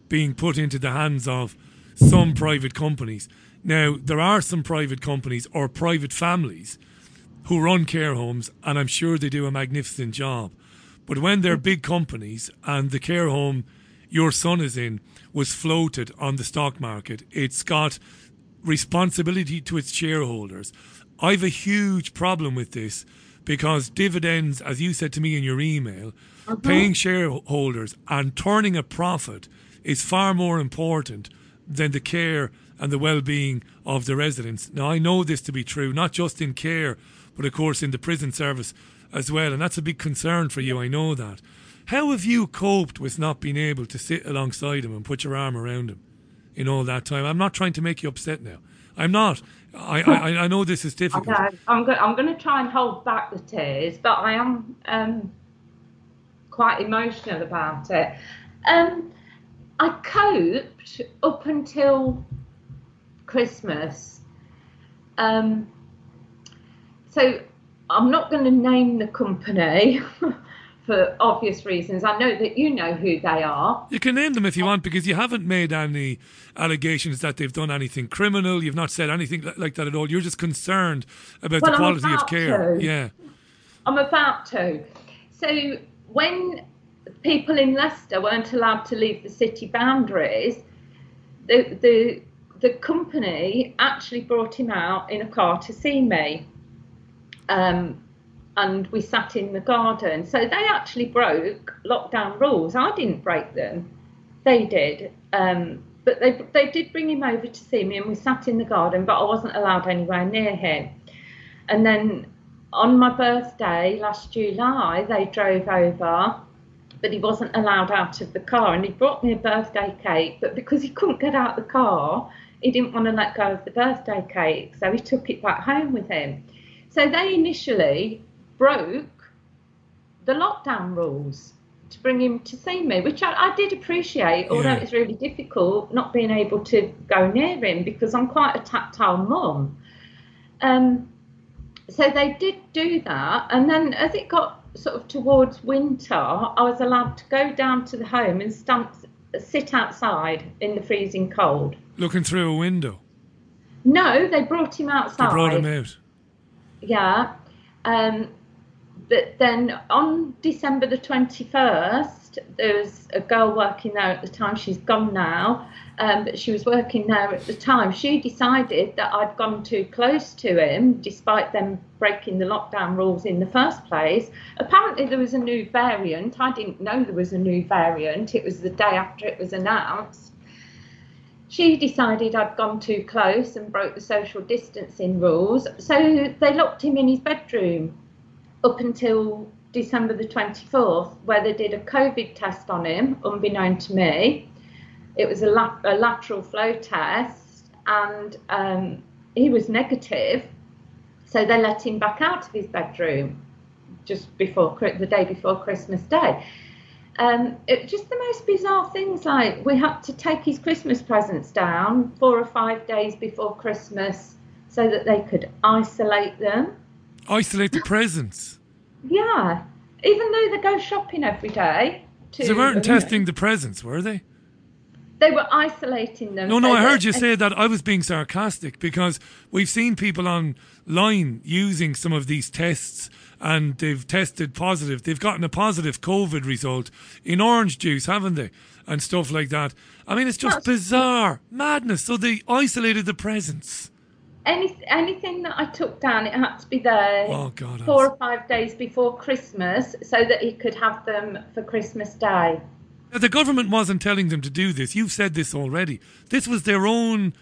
being put into the hands of some private companies. Now, there are some private companies or private families who run care homes, and I'm sure they do a magnificent job. But when they're big companies and the care home your son is in was floated on the stock market, it's got responsibility to its shareholders. I've a huge problem with this because dividends, as you said to me in your email, uh-huh. paying shareholders and turning a profit is far more important than the care and the well-being of the residents. Now I know this to be true, not just in care, but of course in the prison service as well, and that's a big concern for you. I know that. How have you coped with not being able to sit alongside him and put your arm around him in all that time? I'm not trying to make you upset now. I'm not. I I, I know this is difficult. Okay, I'm going. I'm going to try and hold back the tears, but I am um, quite emotional about it. Um, I coped up until Christmas. Um, so I'm not going to name the company for obvious reasons. I know that you know who they are. You can name them if you want because you haven't made any allegations that they've done anything criminal. You've not said anything like that at all. You're just concerned about Well, the quality of care. to. Yeah. I'm about to. So when people in Leicester weren't allowed to leave the city boundaries, the the the company actually brought him out in a car to see me. Um, and we sat in the garden. So they actually broke lockdown rules. I didn't break them. They did. Um, but they they did bring him over to see me and we sat in the garden, but I wasn't allowed anywhere near him. And then on my birthday last July, they drove over, but he wasn't allowed out of the car. And he brought me a birthday cake, but because he couldn't get out the car, he didn't want to let go of the birthday cake. So he took it back home with him. So they initially broke the lockdown rules to bring him to see me, which I, I did appreciate, although Yeah. it's really difficult not being able to go near him because I'm quite a tactile mum. Um, so they did do that, and then as it got sort of towards winter, I was allowed to go down to the home and stand, sit outside in the freezing cold. Looking through a window. No, they brought him outside. They brought him out. Yeah. Um, but then on December the 21st. There was a girl working there at the time. She's gone now, um, but she was working there at the time. She decided that I'd gone too close to him, despite them breaking the lockdown rules in the first place. Apparently, there was a new variant. I didn't know there was a new variant. It was the day after it was announced. She decided I'd gone too close and broke the social distancing rules, so they locked him in his bedroom up until December the 24th, where they did a COVID test on him, unbeknown to me. It was a, la- a lateral flow test, and um, he was negative. So they let him back out of his bedroom just before the day before Christmas Day. Um, it just the most bizarre things like we had to take his Christmas presents down four or five days before Christmas so that they could isolate them. Isolate the presents. Yeah, even though they go shopping every day. To, they weren't testing the presents, were they? They were isolating them. No, no, I heard you say that. I was being sarcastic because we've seen people online using some of these tests and they've tested positive. They've gotten a positive COVID result in orange juice, haven't they? And stuff like that. I mean, it's just bizarre. Madness. So they isolated the presents any anything that I took down, it had to be there oh, God, four or five days before Christmas, so that he could have them for Christmas Day. The government wasn't telling them to do this. You've said this already. This was their own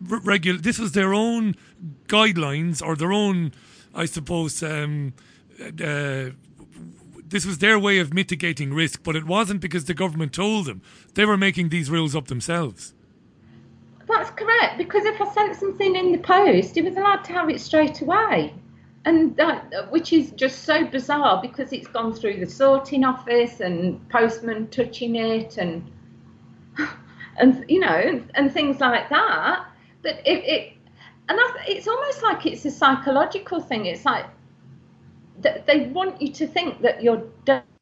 regular. This was their own guidelines or their own, I suppose. Um, uh, this was their way of mitigating risk, but it wasn't because the government told them. They were making these rules up themselves. That's correct, because if I sent something in the post, he was allowed to have it straight away. And that, which is just so bizarre because it's gone through the sorting office and postman touching it and and you know and, and things like that. But it, it and it's almost like it's a psychological thing. It's like they want you to think that you're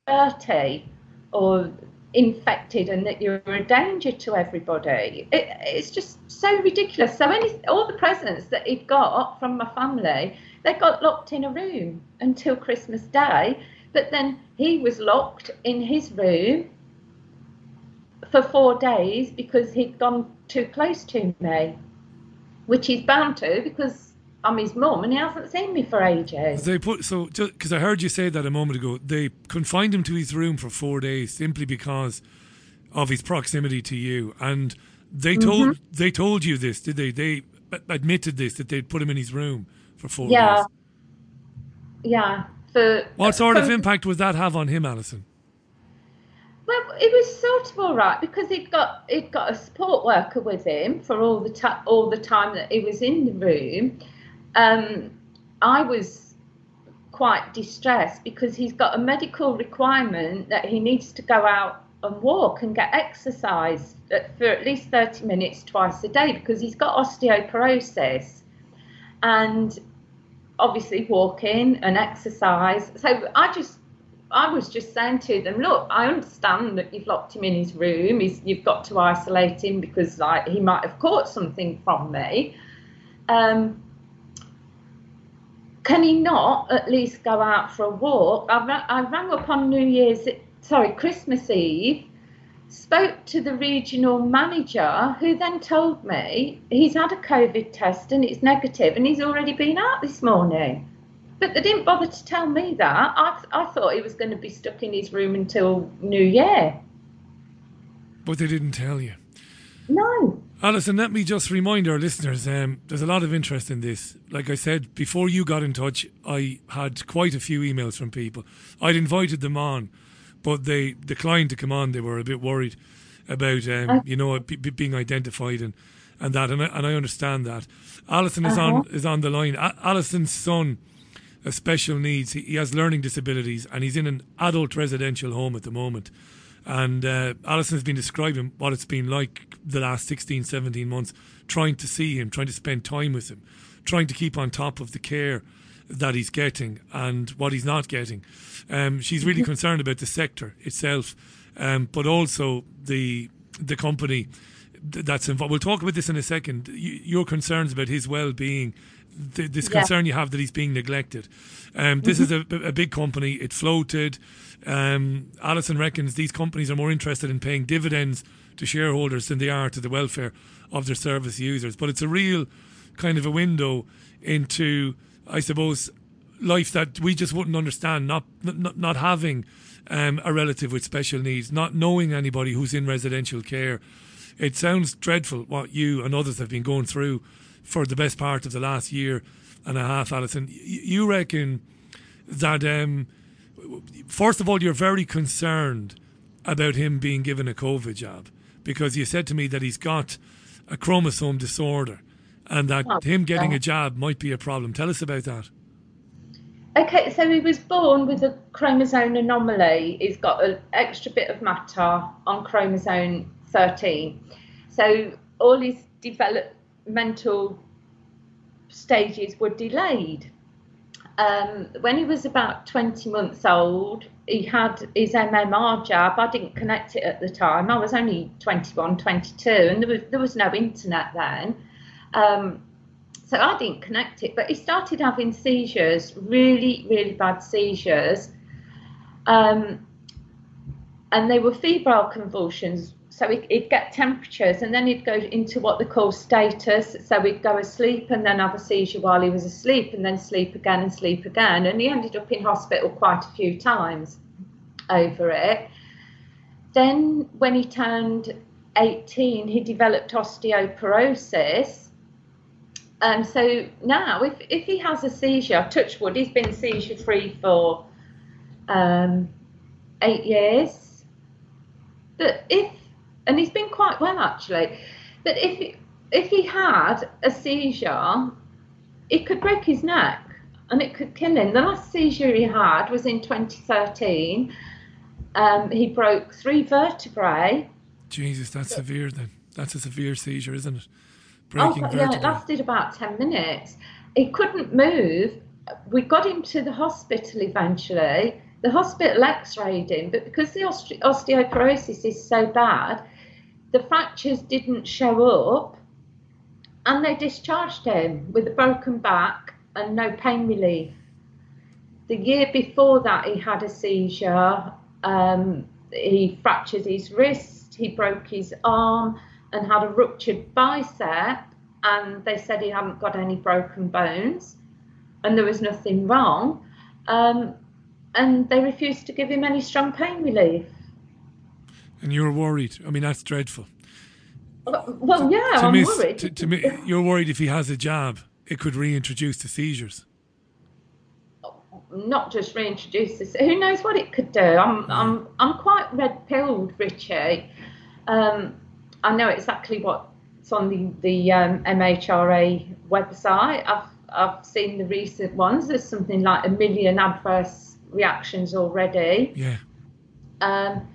dirty or infected and that you're a danger to everybody. It, it's just so ridiculous. So any all the presents that he'd got from my family, they got locked in a room until Christmas Day. But then he was locked in his room for four days because he'd gone too close to me, which he's bound to because I'm his mum, and he hasn't seen me for ages. They put so because I heard you say that a moment ago. They confined him to his room for four days simply because of his proximity to you, and they told mm-hmm. they told you this, did they? They admitted this that they'd put him in his room for four yeah. days. Yeah. For, what sort of impact would that have on him, Alison? Well, it was sort of all right because he'd got he'd got a support worker with him for all the ta- all the time that he was in the room um, I was quite distressed because he's got a medical requirement that he needs to go out and walk and get exercise for at least 30 minutes twice a day because he's got osteoporosis and obviously walking and exercise. So I just I was just saying to them, look, I understand that you've locked him in his room. He's, you've got to isolate him because like he might have caught something from me. Um, can he not at least go out for a walk? I, ra- I rang up on New Year's, sorry, Christmas Eve, spoke to the regional manager, who then told me he's had a COVID test and it's negative and he's already been out this morning. But they didn't bother to tell me that. I, I thought he was going to be stuck in his room until New Year. But they didn't tell you. No. Alison, let me just remind our listeners um, there's a lot of interest in this. Like I said, before you got in touch, I had quite a few emails from people. I'd invited them on, but they declined to come on. They were a bit worried about, um, uh, you know, b- b- being identified and, and that. And I, and I understand that. Alison is, uh-huh. on, is on the line. A- Alison's son has special needs. He, he has learning disabilities and he's in an adult residential home at the moment. And uh, Alison has been describing what it's been like the last 16, 17 months, trying to see him, trying to spend time with him, trying to keep on top of the care that he's getting and what he's not getting. Um, she's really mm-hmm. concerned about the sector itself, um, but also the the company that's involved. We'll talk about this in a second. your concerns about his well-being, this Yeah. concern you have that he's being neglected. Um, this is a, Mm-hmm. a big company. It floated. Um, Alison reckons these companies are more interested in paying dividends to shareholders than they are to the welfare of their service users. But it's a real kind of a window into, I suppose, life that we just wouldn't understand. Not not, not having um, a relative with special needs, not knowing anybody who's in residential care. It sounds dreadful what you and others have been going through for the best part of the last year and a half, Alison. You reckon that, um, first of all, you're very concerned about him being given a COVID jab because you said to me that he's got a chromosome disorder and that Oh, him getting yeah. a jab might be a problem. Tell us about that. Okay, so he was born with a chromosome anomaly. He's got an extra bit of matter on chromosome 13. So all his developmental stages were delayed. Um, when he was about 20 months old, he had his MMR jab. I didn't connect it at the time. I was only 21, 22, and there was, there was no internet then. Um, so I didn't connect it, but he started having seizures, really, really bad seizures. Um, and they were febrile convulsions. So he'd, he'd get temperatures and then he'd go into what they call status. So he'd go asleep and then have a seizure while he was asleep and then sleep again and sleep again. And he ended up in hospital quite a few times over it. Then, when he turned 18, he developed osteoporosis. Um, so now, if, if he has a seizure, touch wood, he's been seizure free for um, eight years. But if, and he's been quite well actually, but if if he had a seizure, it could break his neck and it could kill him. The last seizure he had was in 2013. Um, he broke three vertebrae. Jesus, that's severe then. That's a severe seizure, isn't it? Oh, Breaking but yeah, it lasted about 10 minutes. He couldn't move. We got him to the hospital eventually. The hospital x rayed him, but because the oste- osteoporosis is so bad, the fractures didn't show up and they discharged him with a broken back and no pain relief. The year before that, he had a seizure. Um, he fractured his wrist, he broke his arm, and had a ruptured bicep. And they said he hadn't got any broken bones, and there was nothing wrong. Um, and they refused to give him any strong pain relief. And you're worried. I mean, that's dreadful. Well, yeah, to I'm miss- worried. To, to me, you're worried if he has a jab, it could reintroduce the seizures. not just reintroduce this. Who knows what it could do? I'm I'm I'm quite red pilled, Richie. Um, I know exactly what's on the the um, MHRA website. I've I've seen the recent ones. There's something like a million adverse reactions already. Yeah. Um,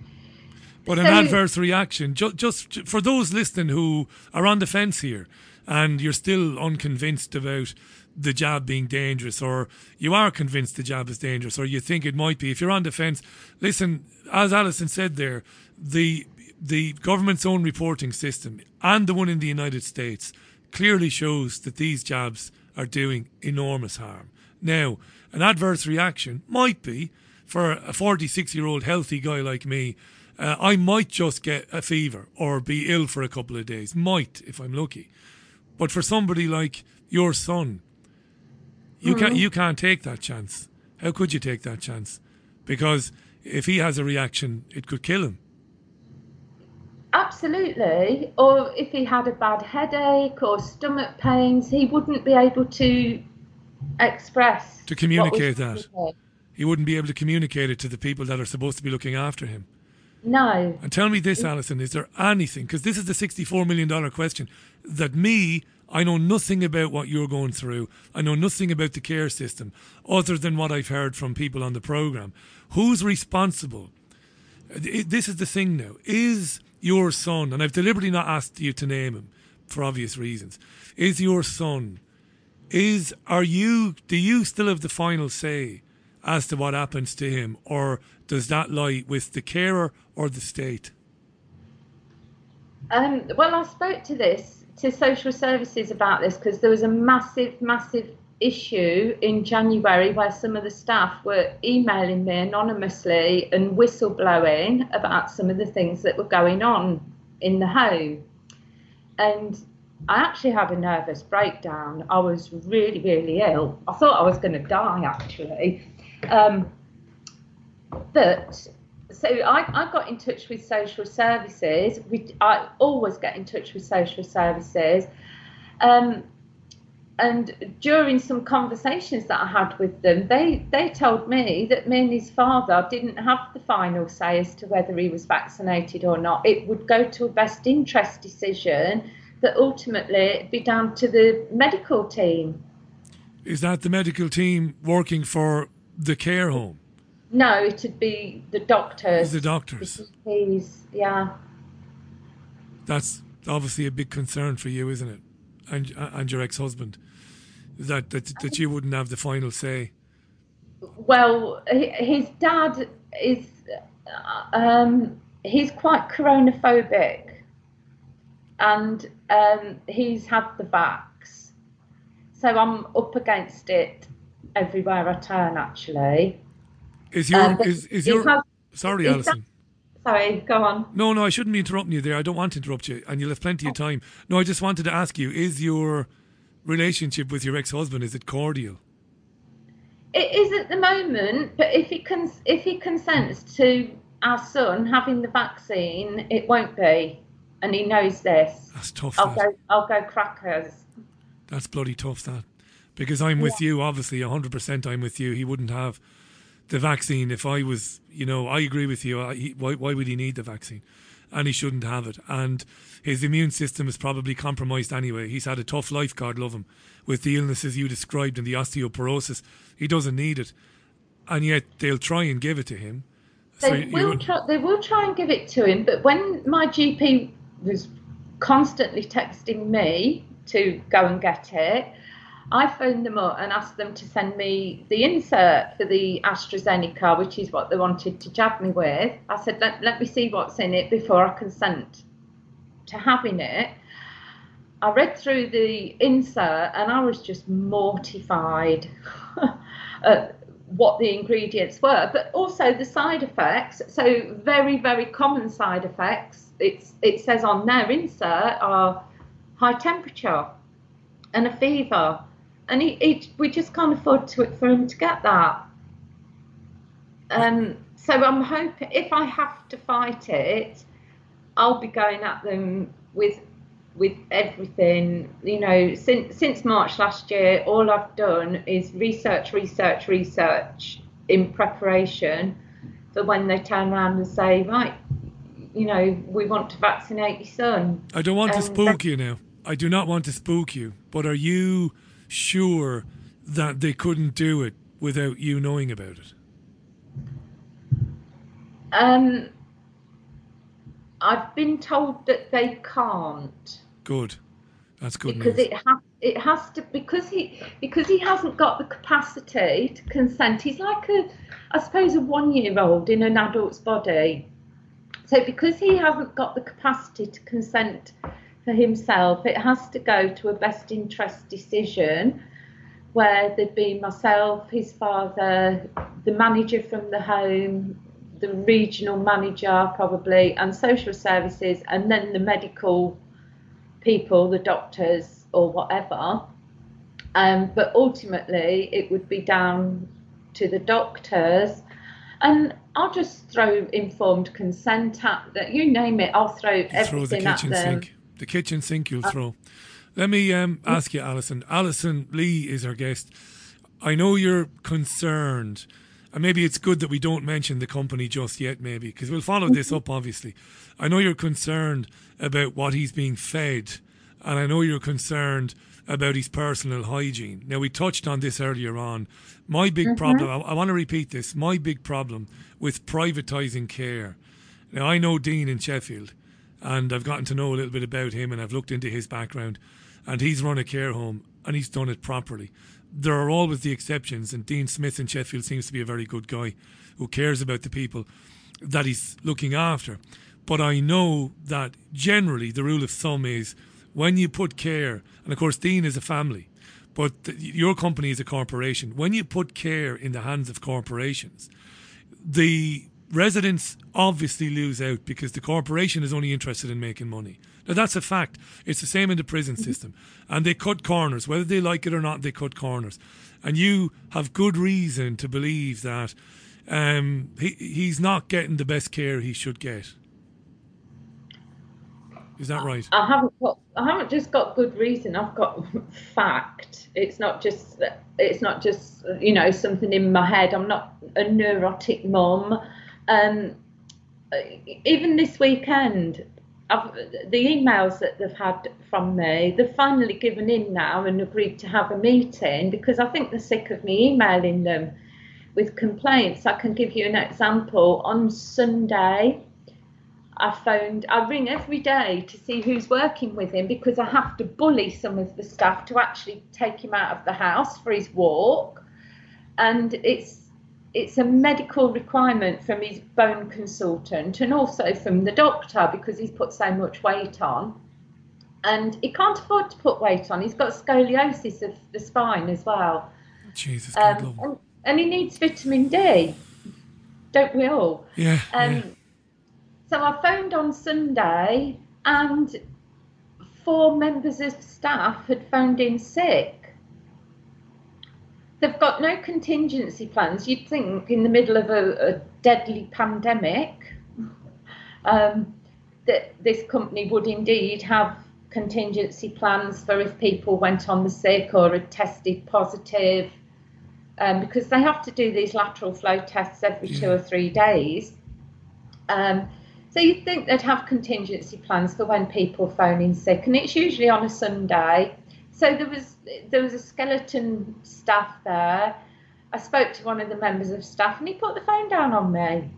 But an So- adverse reaction, ju- just for those listening who are on the fence here and you're still unconvinced about the jab being dangerous, or you are convinced the jab is dangerous, or you think it might be, if you're on the fence, listen, as Alison said there, the the government's own reporting system and the one in the United States clearly shows that these jabs are doing enormous harm. Now, an adverse reaction might be for a 46 year old healthy guy like me. Uh, I might just get a fever or be ill for a couple of days. Might, if I'm lucky. But for somebody like your son, you can't Mhm. you can't take that chance. How could you take that chance? Because if he has a reaction, it could kill him. Absolutely. Or if he had a bad headache or stomach pains, he wouldn't be able to express To communicate that. He wouldn't be able to communicate it to the people that are supposed to be looking after him. No. And tell me this, mm. Alison, is there anything, because this is the $64 million question, that me, I know nothing about what you're going through. I know nothing about the care system other than what I've heard from people on the programme. Who's responsible? This is the thing now. Is your son, and I've deliberately not asked you to name him for obvious reasons, is your son, is, are you, do you still have the final say as to what happens to him, or does that lie with the carer or the state? Um, well, I spoke to this to social services about this because there was a massive, massive issue in January where some of the staff were emailing me anonymously and whistleblowing about some of the things that were going on in the home. And I actually had a nervous breakdown. I was really, really ill. I thought I was going to die actually. Um, but so I, I got in touch with social services. We, I always get in touch with social services. Um, and during some conversations that I had with them, they, they told me that me and his father didn't have the final say as to whether he was vaccinated or not. It would go to a best interest decision that ultimately it'd be down to the medical team. Is that the medical team working for the care home? No, it'd be the doctors. The doctors. Please, yeah. That's obviously a big concern for you, isn't it? And and your ex-husband, that that that you wouldn't have the final say. Well, his dad is, um, he's quite coronaphobic, and um, he's had the vax, so I'm up against it everywhere I turn. Actually, is your um, is is your has, sorry, Alison. sorry, go on. No, no, I shouldn't be interrupting you there. I don't want to interrupt you, and you'll have plenty of time. No, I just wanted to ask you: Is your relationship with your ex-husband is it cordial? It is at the moment, but if he cons- if he consents to our son having the vaccine, it won't be, and he knows this. That's tough. I'll that. go. I'll go crackers. That's bloody tough. That because I'm with yeah. you. Obviously, hundred percent. I'm with you. He wouldn't have the vaccine if I was, you know, I agree with you. I, he, why, why would he need the vaccine? And he shouldn't have it. And his immune system is probably compromised anyway. He's had a tough life, God love him, with the illnesses you described and the osteoporosis. He doesn't need it. And yet they'll try and give it to him. They, so will, try, they will try and give it to him. But when my GP was constantly texting me to go and get it, I phoned them up and asked them to send me the insert for the AstraZeneca, which is what they wanted to jab me with. I said, let, let me see what's in it before I consent to having it. I read through the insert and I was just mortified at what the ingredients were, but also the side effects. So, very, very common side effects. It's, it says on their insert are high temperature and a fever and he, he, we just can't afford to, for him to get that. Um, so I'm hoping if I have to fight it, I'll be going at them with with everything. You know, since since March last year, all I've done is research, research, research in preparation for when they turn around and say, right, you know, we want to vaccinate your son. I don't want to spook you now. I do not want to spook you, but are you sure that they couldn't do it without you knowing about it? Um, I've been told that they can't. Good, that's good because news. it has it has to because he because he hasn't got the capacity to consent. He's like a I suppose a one year old in an adult's body. So because he hasn't got the capacity to consent for himself. It has to go to a best interest decision where there'd be myself, his father, the manager from the home, the regional manager probably, and social services, and then the medical people, the doctors or whatever. Um, but ultimately, it would be down to the doctors. And I'll just throw informed consent at that. You name it, I'll throw everything throw at them. Sink the kitchen sink you'll uh, throw. Let me um, ask you, Alison. Alison Lee is our guest. I know you're concerned, and maybe it's good that we don't mention the company just yet, maybe, because we'll follow this up, obviously. I know you're concerned about what he's being fed, and I know you're concerned about his personal hygiene. Now, we touched on this earlier on. My big mm-hmm. problem, I, I want to repeat this, my big problem with privatising care. Now, I know Dean in Sheffield and I've gotten to know a little bit about him and I've looked into his background and he's run a care home and he's done it properly. There are always the exceptions and Dean Smith in Sheffield seems to be a very good guy who cares about the people that he's looking after. but I know that generally the rule of thumb is when you put care, and of course, Dean is a family, but your company is a corporation. When you put care in the hands of corporations, the residents obviously lose out because the corporation is only interested in making money. Now, that's a fact. It's the same in the prison system. And they cut corners. Whether they like it or not, they cut corners. And you have good reason to believe that um, he, he's not getting the best care he should get. Is that right? I haven't got. I haven't just got good reason. I've got fact. It's not just. It's not just you know something in my head. I'm not a neurotic mum. Um, even this weekend, I've, the emails that they've had from me, they've finally given in now and agreed to have a meeting because I think they're sick of me emailing them with complaints. I can give you an example. On Sunday, I phoned, I ring every day to see who's working with him because I have to bully some of the staff to actually take him out of the house for his walk. And it's it's a medical requirement from his bone consultant and also from the doctor because he's put so much weight on. And he can't afford to put weight on. He's got scoliosis of the spine as well. Jesus, um, and, and, he needs vitamin D. Don't we all? Yeah. Um, yeah. So I phoned on Sunday and four members of staff had phoned in sick. They've got no contingency plans. You'd think in the middle of a, a deadly pandemic um, that this company would indeed have contingency plans for if people went on the sick or had tested positive, um, because they have to do these lateral flow tests every two or three days. Um, so you'd think they'd have contingency plans for when people phone in sick, and it's usually on a Sunday. So there was there was a skeleton staff there. I spoke to one of the members of staff, and he put the phone down on me.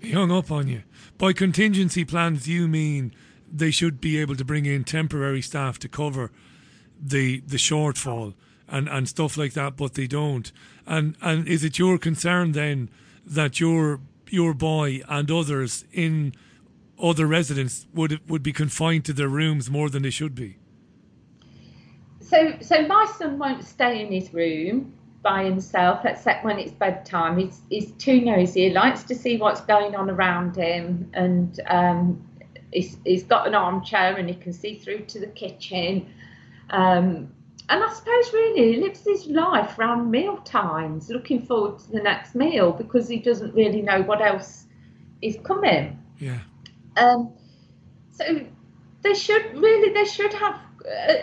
he hung up on you. By contingency plans, you mean they should be able to bring in temporary staff to cover the the shortfall and, and stuff like that, but they don't. And and is it your concern then that your your boy and others in other residents would would be confined to their rooms more than they should be. So, so my son won't stay in his room by himself except when it's bedtime. He's he's too nosy. He likes to see what's going on around him, and um, he's he's got an armchair and he can see through to the kitchen. Um, and I suppose really he lives his life around meal times, looking forward to the next meal because he doesn't really know what else is coming. Yeah. Um, so they should really they should have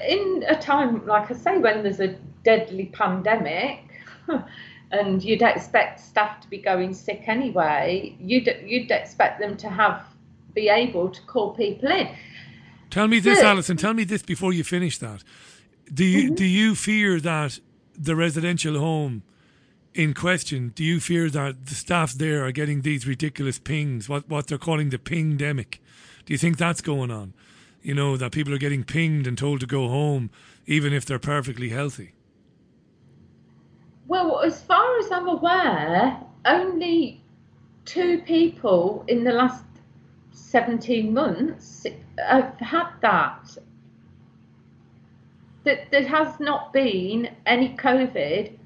in a time like I say when there's a deadly pandemic. and you'd expect staff to be going sick anyway. You'd you'd expect them to have be able to call people in. Tell me this, Alison. Tell me this before you finish that. Do you mm-hmm. do you fear that the residential home in question, do you fear that the staff there are getting these ridiculous pings, what, what they're calling the ping demic? Do you think that's going on? You know, that people are getting pinged and told to go home, even if they're perfectly healthy? Well, as far as I'm aware, only two people in the last 17 months have had that. That there has not been any COVID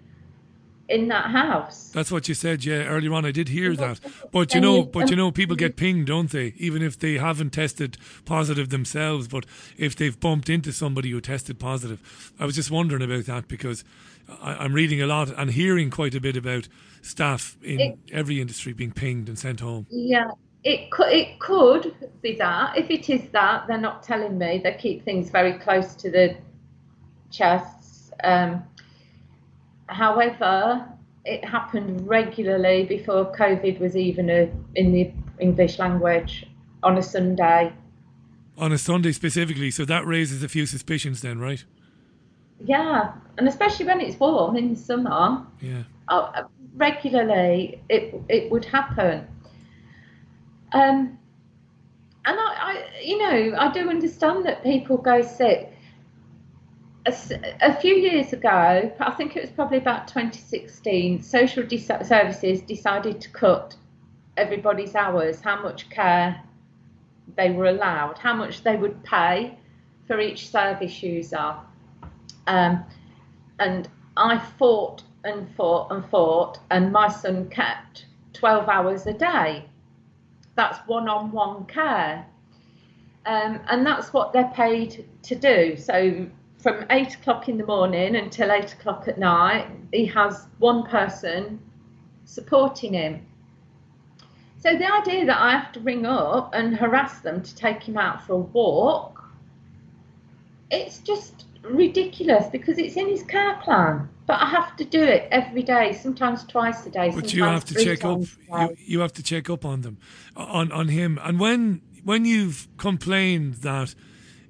in that house. That's what you said, yeah, earlier on. I did hear that. But you know, but you know, people get pinged, don't they? Even if they haven't tested positive themselves, but if they've bumped into somebody who tested positive. I was just wondering about that because I, am reading a lot and hearing quite a bit about staff in it, every industry being pinged and sent home. Yeah. It could, it could be that. If it is that, they're not telling me. They keep things very close to the chests. Um, However, it happened regularly before COVID was even a, in the English language on a Sunday. On a Sunday specifically, so that raises a few suspicions then, right? Yeah, and especially when it's warm in the summer. Yeah. Uh, regularly, it it would happen. Um, and I, I, you know, I do understand that people go sick a, a, few years ago, I think it was probably about 2016, social de- services decided to cut everybody's hours, how much care they were allowed, how much they would pay for each service user. Um, and I fought and fought and fought, and my son kept 12 hours a day. That's one on one care. Um, and that's what they're paid to do. So from eight o'clock in the morning until eight o'clock at night, he has one person supporting him. So the idea that I have to ring up and harass them to take him out for a walk, it's just ridiculous because it's in his care plan. But I have to do it every day, sometimes twice a day. But you have to check up. You, you have to check up on them, on on him. And when when you've complained that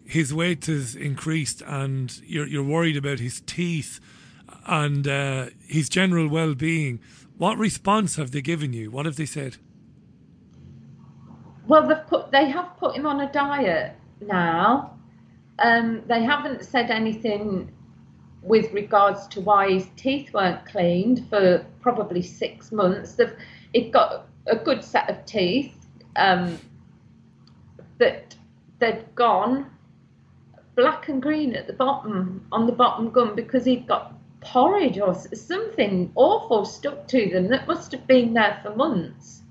his weight has increased and you're you're worried about his teeth and uh, his general well being, what response have they given you? What have they said? Well, they've put they have put him on a diet now. Um, they haven't said anything with regards to why his teeth weren't cleaned for probably six months. They've it got a good set of teeth um, they'd gone black and green at the bottom on the bottom gum because he'd got porridge or something awful stuck to them that must have been there for months,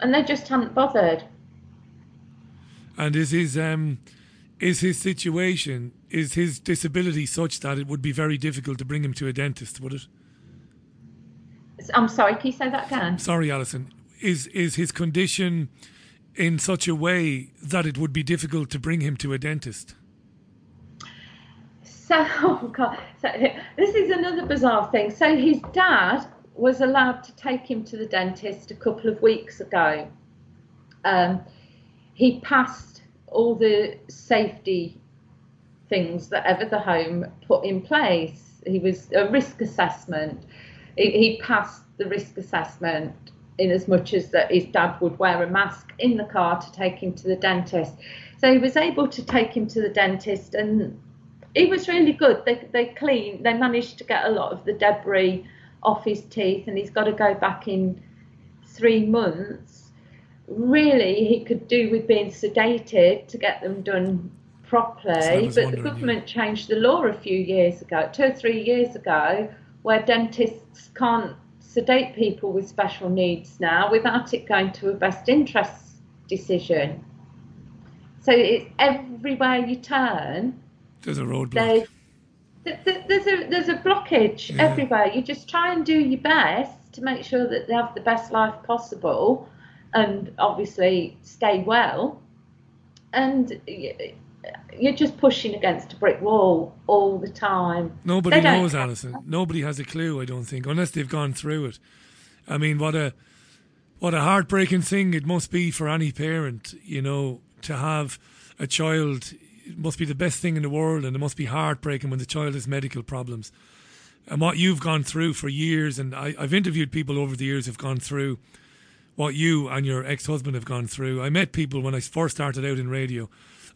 and they just hadn't bothered. And is his um, is his situation is his disability such that it would be very difficult to bring him to a dentist? Would it? I'm sorry. Can you say that again? Sorry, Alison. Is is his condition in such a way that it would be difficult to bring him to a dentist? So, oh God, so this is another bizarre thing. So his dad was allowed to take him to the dentist a couple of weeks ago. Um, he passed all the safety things that ever the home put in place. He was a risk assessment. He, he passed the risk assessment in as much as that his dad would wear a mask in the car to take him to the dentist. So he was able to take him to the dentist and he was really good. They they clean. They managed to get a lot of the debris off his teeth, and he's got to go back in three months really he could do with being sedated to get them done properly. But the government changed the law a few years ago, two or three years ago, where dentists can't sedate people with special needs now without it going to a best interest decision. So it's everywhere you turn. There's a roadblock. There's a there's a blockage yeah. everywhere. You just try and do your best to make sure that they have the best life possible and obviously stay well. And you're just pushing against a brick wall all the time. Nobody knows, Alison. Nobody has a clue, I don't think, unless they've gone through it. I mean, what a what a heartbreaking thing it must be for any parent, you know, to have a child. It must be the best thing in the world, and it must be heartbreaking when the child has medical problems. And what you've gone through for years, and I, I've interviewed people over the years who've gone through what you and your ex husband have gone through. I met people when I first started out in radio.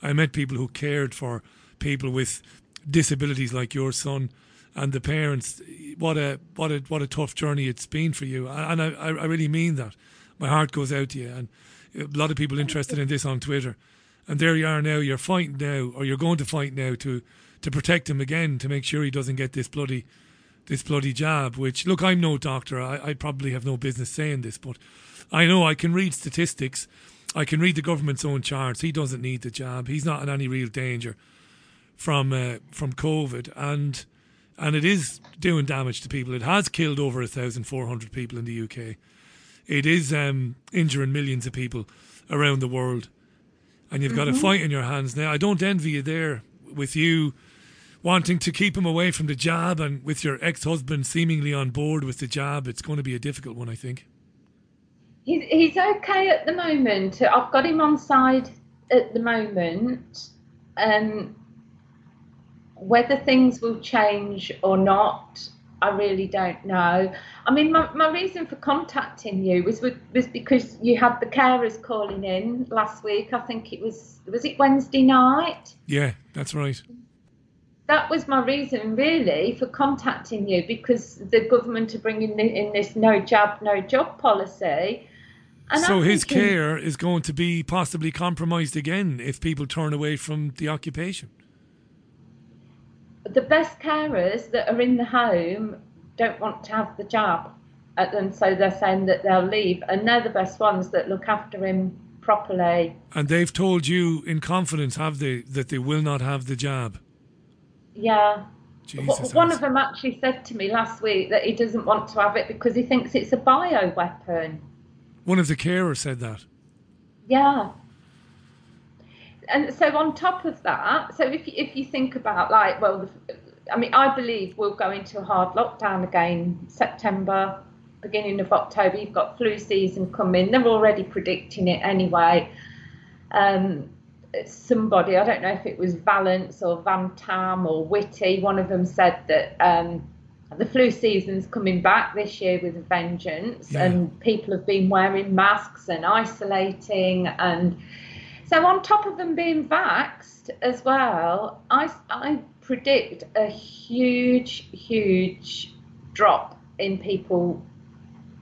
I met people who cared for people with disabilities like your son and the parents. What a what a what a tough journey it's been for you, and I I really mean that. My heart goes out to you, and a lot of people interested in this on Twitter. And there you are now. You're fighting now, or you're going to fight now to to protect him again, to make sure he doesn't get this bloody this bloody jab. Which look, I'm no doctor. I, I probably have no business saying this, but I know I can read statistics. I can read the government's own charts. He doesn't need the jab. He's not in any real danger from uh, from COVID, and and it is doing damage to people. It has killed over thousand four hundred people in the UK. It is um, injuring millions of people around the world, and you've mm-hmm. got a mm-hmm. fight in your hands now. I don't envy you there with you wanting to keep him away from the jab, and with your ex-husband seemingly on board with the jab. It's going to be a difficult one, I think. He's, he's okay at the moment. I've got him on side at the moment. Um, whether things will change or not, I really don't know. I mean, my, my reason for contacting you was was because you had the carers calling in last week. I think it was was it Wednesday night. Yeah, that's right. That was my reason really for contacting you because the government are bringing in this no jab, no job policy, And so I'm his thinking- care is going to be possibly compromised again if people turn away from the occupation. The best carers that are in the home don't want to have the jab, Uh, and so they're saying that they'll leave, and they're the best ones that look after him properly. And they've told you in confidence, have they, that they will not have the jab? Yeah. Jesus, One of them actually said to me last week that he doesn't want to have it because he thinks it's a bio weapon. One of the carers said that. Yeah. And so on top of that, so if you, if you think about like, well, the, I mean, I believe we'll go into a hard lockdown again September, beginning of October. You've got flu season coming. They're already predicting it anyway. Um, somebody, I don't know if it was Vallance or Van Tam or Whitty, one of them said that um, the flu season's coming back this year with a vengeance, Yeah. and people have been wearing masks and isolating. And so, on top of them being vaxxed as well, I, I predict a huge, huge drop in people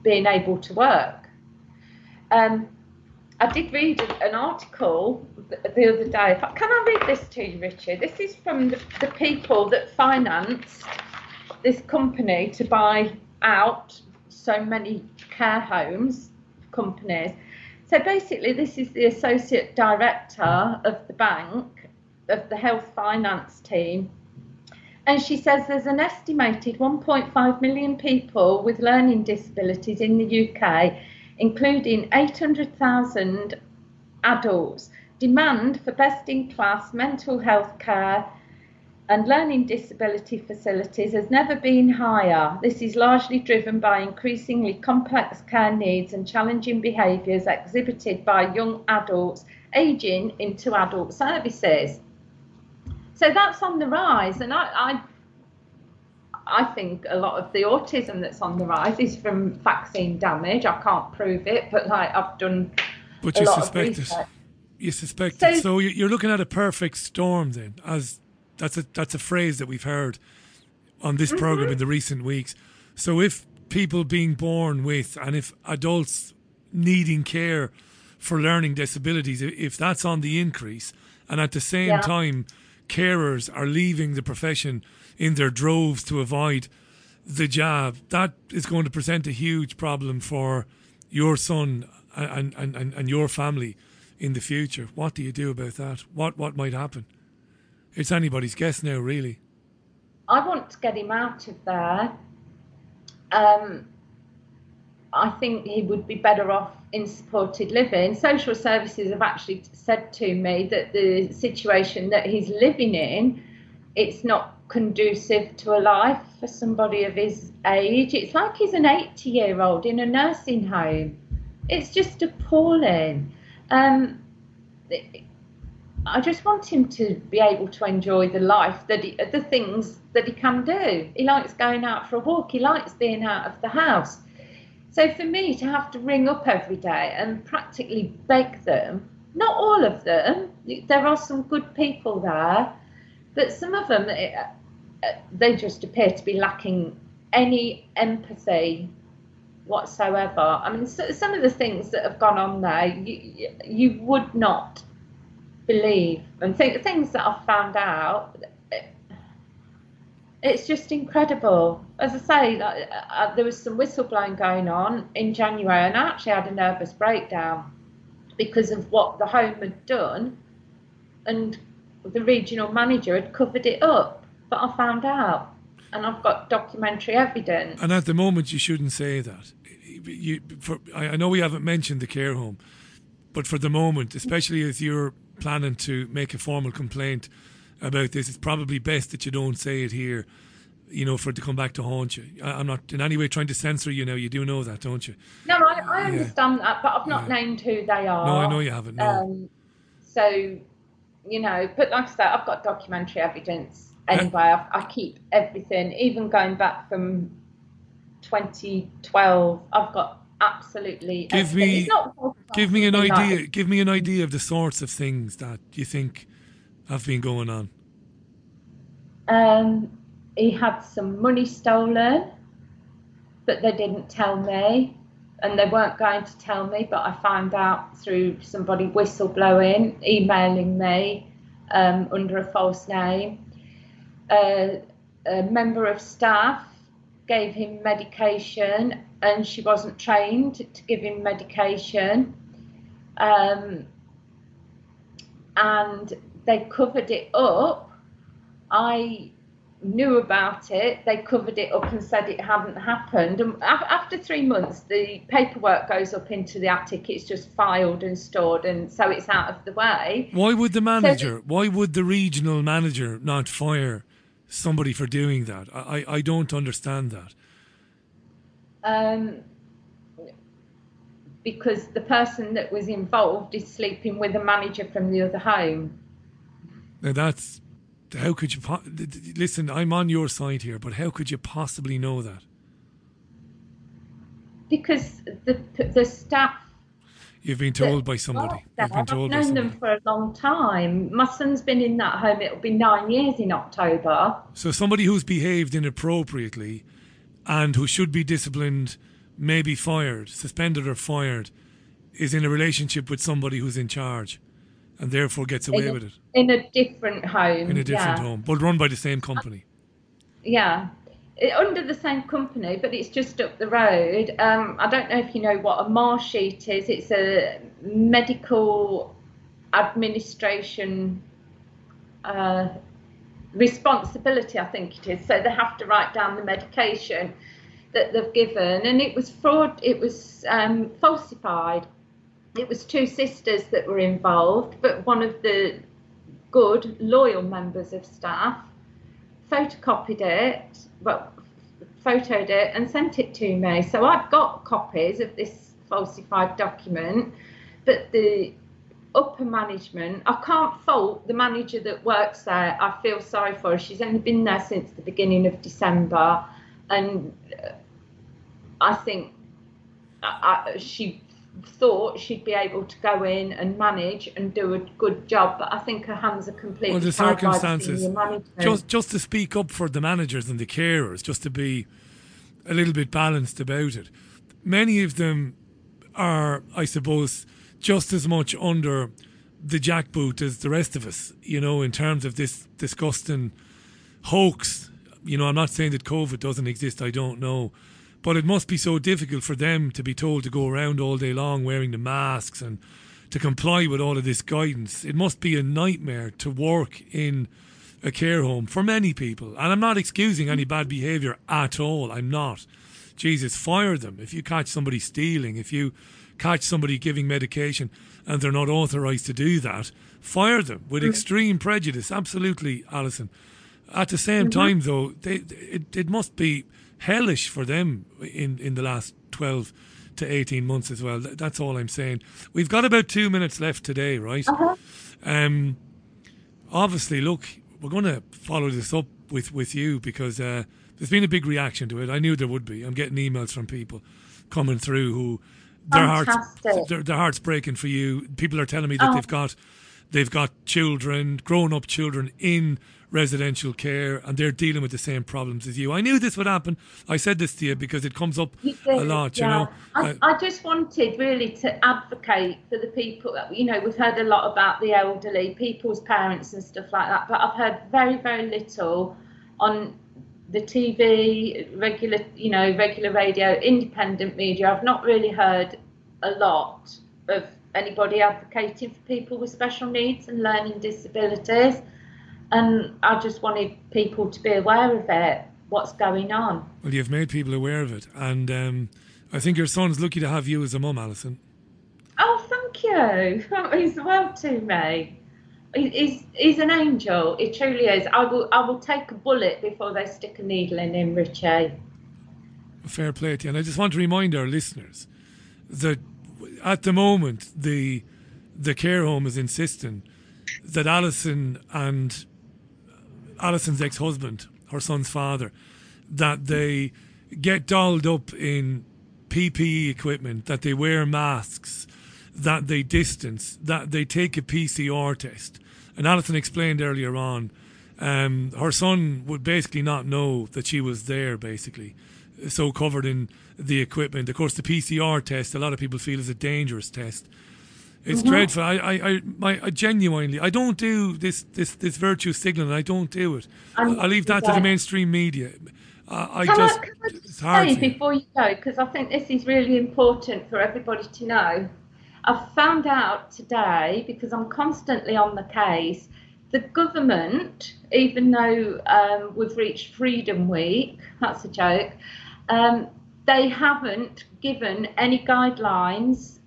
being able to work. Um, I did read an article the other day. Can I read this to you, Richard? This is from the, the people that financed this company to buy out so many care homes companies. So basically, this is the associate director of the bank, of the health finance team. And she says there's an estimated 1.5 million people with learning disabilities in the UK, including 800,000 adults. Demand for best in class mental health care and learning disability facilities has never been higher. This is largely driven by increasingly complex care needs and challenging behaviours exhibited by young adults aging into adult services. So that's on the rise, and I, I, I think a lot of the autism that's on the rise is from vaccine damage. I can't prove it, but like I've done But you suspect it. You suspect So- it. So you- you're looking at a perfect storm then, as that's a that's a phrase that we've heard on this program Mm-hmm. in the recent weeks. So if people being born with and if adults needing care for learning disabilities, if that's on the increase, and at the same Yeah. time carers are leaving the profession in their droves to avoid the jab, that is going to present a huge problem for your son and, and, and, and your family in the future. What do you do about that? What what might happen? It's anybody's guess now, really. I want to get him out of there. Um, I think he would be better off in supported living. Social services have actually said to me that the situation that he's living in, it's not conducive to a life for somebody of his age. It's like he's an 80 year old in a nursing home. It's just appalling. Um, I just want him to be able to enjoy the life that he, the things that he can do. He likes going out for a walk. He likes being out of the house. So for me to have to ring up every day and practically beg them, not all of them, there are some good people there, but some of them, eh, eh, they just appear to be lacking any empathy whatsoever. I mean, so, some of the things that have gone on there, you, you would not believe, and th- things that I've found out. It's just incredible. As I say, uh, there was some whistleblowing going on in January, and I actually had a nervous breakdown because of what the home had done, and the regional manager had covered it up. But I found out, and I've got documentary evidence. And at the moment, you shouldn't say that. You, for, I know we haven't mentioned the care home, but for the moment, especially as you're planning to make a formal complaint about this, it's probably best that you don't say it here. You know, for it to come back to haunt you. I, I'm not in any way trying to censor you now. You do know that, don't you? No, I, I understand that, but I've not named who they are. No, I know you haven't, no. Um, so, you know, but like I said, I've got documentary evidence anyway. I, I keep everything, even going back from 2012. I've got absolutely. Give me, give me an idea. Give me an idea of the sorts of things that you think have been going on. Um, he had some money stolen, but they didn't tell me. and they weren't going to tell me, but I found out through somebody whistleblowing, emailing me um, under a false name. Uh, a member of staff gave him medication, and she wasn't trained to give him medication. Um, and they covered it up. I knew about it, they covered it up and said it hadn't happened. And after three months, the paperwork goes up into the attic. It's just filed and stored, and so it's out of the way. Why would the manager? So, why would the regional manager not fire somebody for doing that? I I don't understand that. Um, because the person that was involved is sleeping with a manager from the other home. Now that's how could you po- listen? I'm on your side here, but how could you possibly know that? Because the the staff. You've been told by somebody. You've been told I've known them for a long time. My son's been in that home. It'll be nine years in October. So somebody who's behaved inappropriately, and who should be disciplined, may be fired, suspended or fired, is in a relationship with somebody who's in charge and therefore gets away a, with it. In a different home. In a different yeah. home, but run by the same company. Yeah. Under the same company, but it's just up the road. Um, I don't know if you know what a MAR sheet is. It's a medical administration uh, responsibility, I think it is. So they have to write down the medication that they've given, and it was fraud. It was um, falsified it was two sisters that were involved, but one of the good, loyal members of staff photocopied it, but photoed it and sent it to me. So I've got copies of this falsified document, but the upper management, I can't fault the manager that works there. I feel sorry for her. She's only been there since the beginning of December, and uh, I think I, she thought she'd be able to go in and manage and do a good job, but I think her hands are completely well, the circumstances. Just just to speak up for the managers and the carers, just to be a little bit balanced about it. Many of them are, I suppose, just as much under the jackboot as the rest of us. You know, in terms of this disgusting hoax. You know, I'm not saying that COVID doesn't exist. I don't know but it must be so difficult for them to be told to go around all day long wearing the masks and to comply with all of this guidance. It must be a nightmare to work in a care home for many people. And I'm not excusing any bad behaviour at all. I'm not. Jesus, fire them. If you catch somebody stealing, if you catch somebody giving medication and they're not authorised to do that, fire them with mm. extreme prejudice. Absolutely, Alison. At the same mm-hmm. time, though, they, it, it must be hellish for them in, in the last 12 to 18 months as well. That's all I'm saying. We've got about two minutes left today, right? Uh-huh. Um, obviously, look, we're going to follow this up with, with you because uh, there's been a big reaction to it. I knew there would be. I'm getting emails from people coming through who their hearts their, their, hearts breaking for you. People are telling me that oh. they've got they've got children, grown up children in residential care and they're dealing with the same problems as you. I knew this would happen. I said this to you because it comes up did, a lot, yeah. you know. I, I, just wanted really to advocate for the people. You know, we've heard a lot about the elderly, people's parents and stuff like that, but I've heard very, very little on the TV, regular, you know, regular radio, independent media. I've not really heard a lot of anybody advocating for people with special needs and learning disabilities and I just wanted people to be aware of it, what's going on. Well, you've made people aware of it, and um, I think your son's lucky to have you as a mum, Alison. Oh, thank you. That means the world to me. He's, he's an angel. He truly is. I will I will take a bullet before they stick a needle in him, Richie. Fair play to you. And I just want to remind our listeners that at the moment the the care home is insisting that Alison and Alison's ex husband, her son's father, that they get dolled up in PPE equipment, that they wear masks, that they distance, that they take a PCR test. And Alison explained earlier on, um, her son would basically not know that she was there, basically. so covered in the equipment. Of course, the PCR test, a lot of people feel is a dangerous test. It's Mhm. dreadful. I, I, I, my, I genuinely, I don't do this, this, this virtue signaling. I don't do it. I leave that to the mainstream media. I, I Can just, I, can I just say before you go, because I think this is really important for everybody to know. I've found out today, because I'm constantly on the case, the government, even though um, we've reached Freedom Week, that's a joke, um, they haven't given any guidelines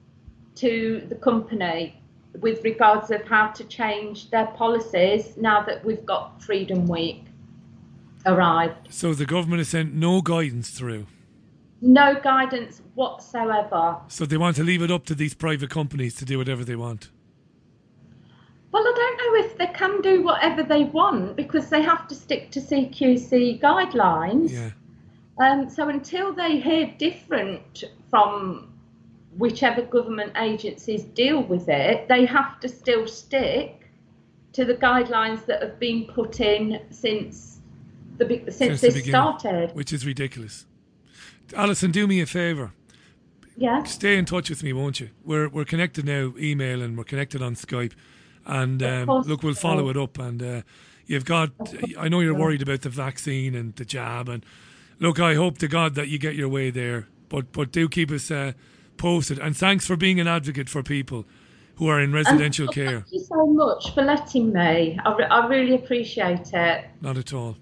to the company with regards of how to change their policies now that we've got Freedom Week arrived. So the government has sent no guidance through. No guidance whatsoever. So they want to leave it up to these private companies to do whatever they want. Well, I don't know if they can do whatever they want because they have to stick to CQC guidelines. Yeah. Um, so until they hear different from whichever government agencies deal with it, they have to still stick to the guidelines that have been put in since the since, the this beginning, started. Which is ridiculous. Alison, do me a favour. Yeah. Stay in touch with me, won't you? We're we're connected now, email, and we're connected on Skype. And um, look, we'll follow it up. And uh, you've got. I know you're worried about the vaccine and the jab. And look, I hope to God that you get your way there. But but do keep us uh, posted. And thanks for being an advocate for people who are in residential And care. Thank you so much for letting me. I, re- I really appreciate it. Not at all.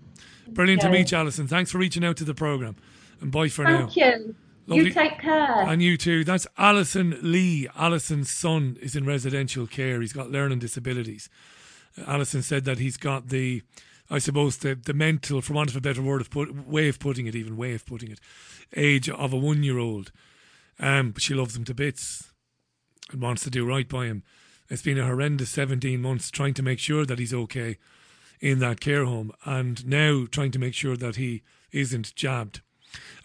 Brilliant to meet you, Alison. Thanks for reaching out to the programme. And bye for now. Thank you. Lovely. You take care. And you too. That's Alison Lee. Alison's son is in residential care. He's got learning disabilities. Uh, Alison said that he's got the, I suppose, the, the mental, for want of a better word of put, way of putting it, even way of putting it, age of a one year old. Um, but she loves him to bits and wants to do right by him. It's been a horrendous 17 months trying to make sure that he's okay in that care home and now trying to make sure that he isn't jabbed.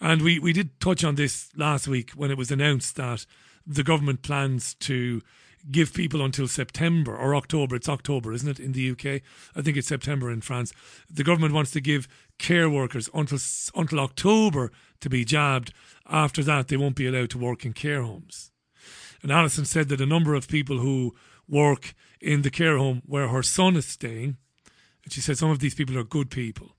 And we, we did touch on this last week when it was announced that the government plans to give people until September or October. It's October, isn't it, in the UK? I think it's September in France. The government wants to give care workers until until October to be jabbed. After that, they won't be allowed to work in care homes. And Alison said that a number of people who work in the care home where her son is staying, and she said some of these people are good people.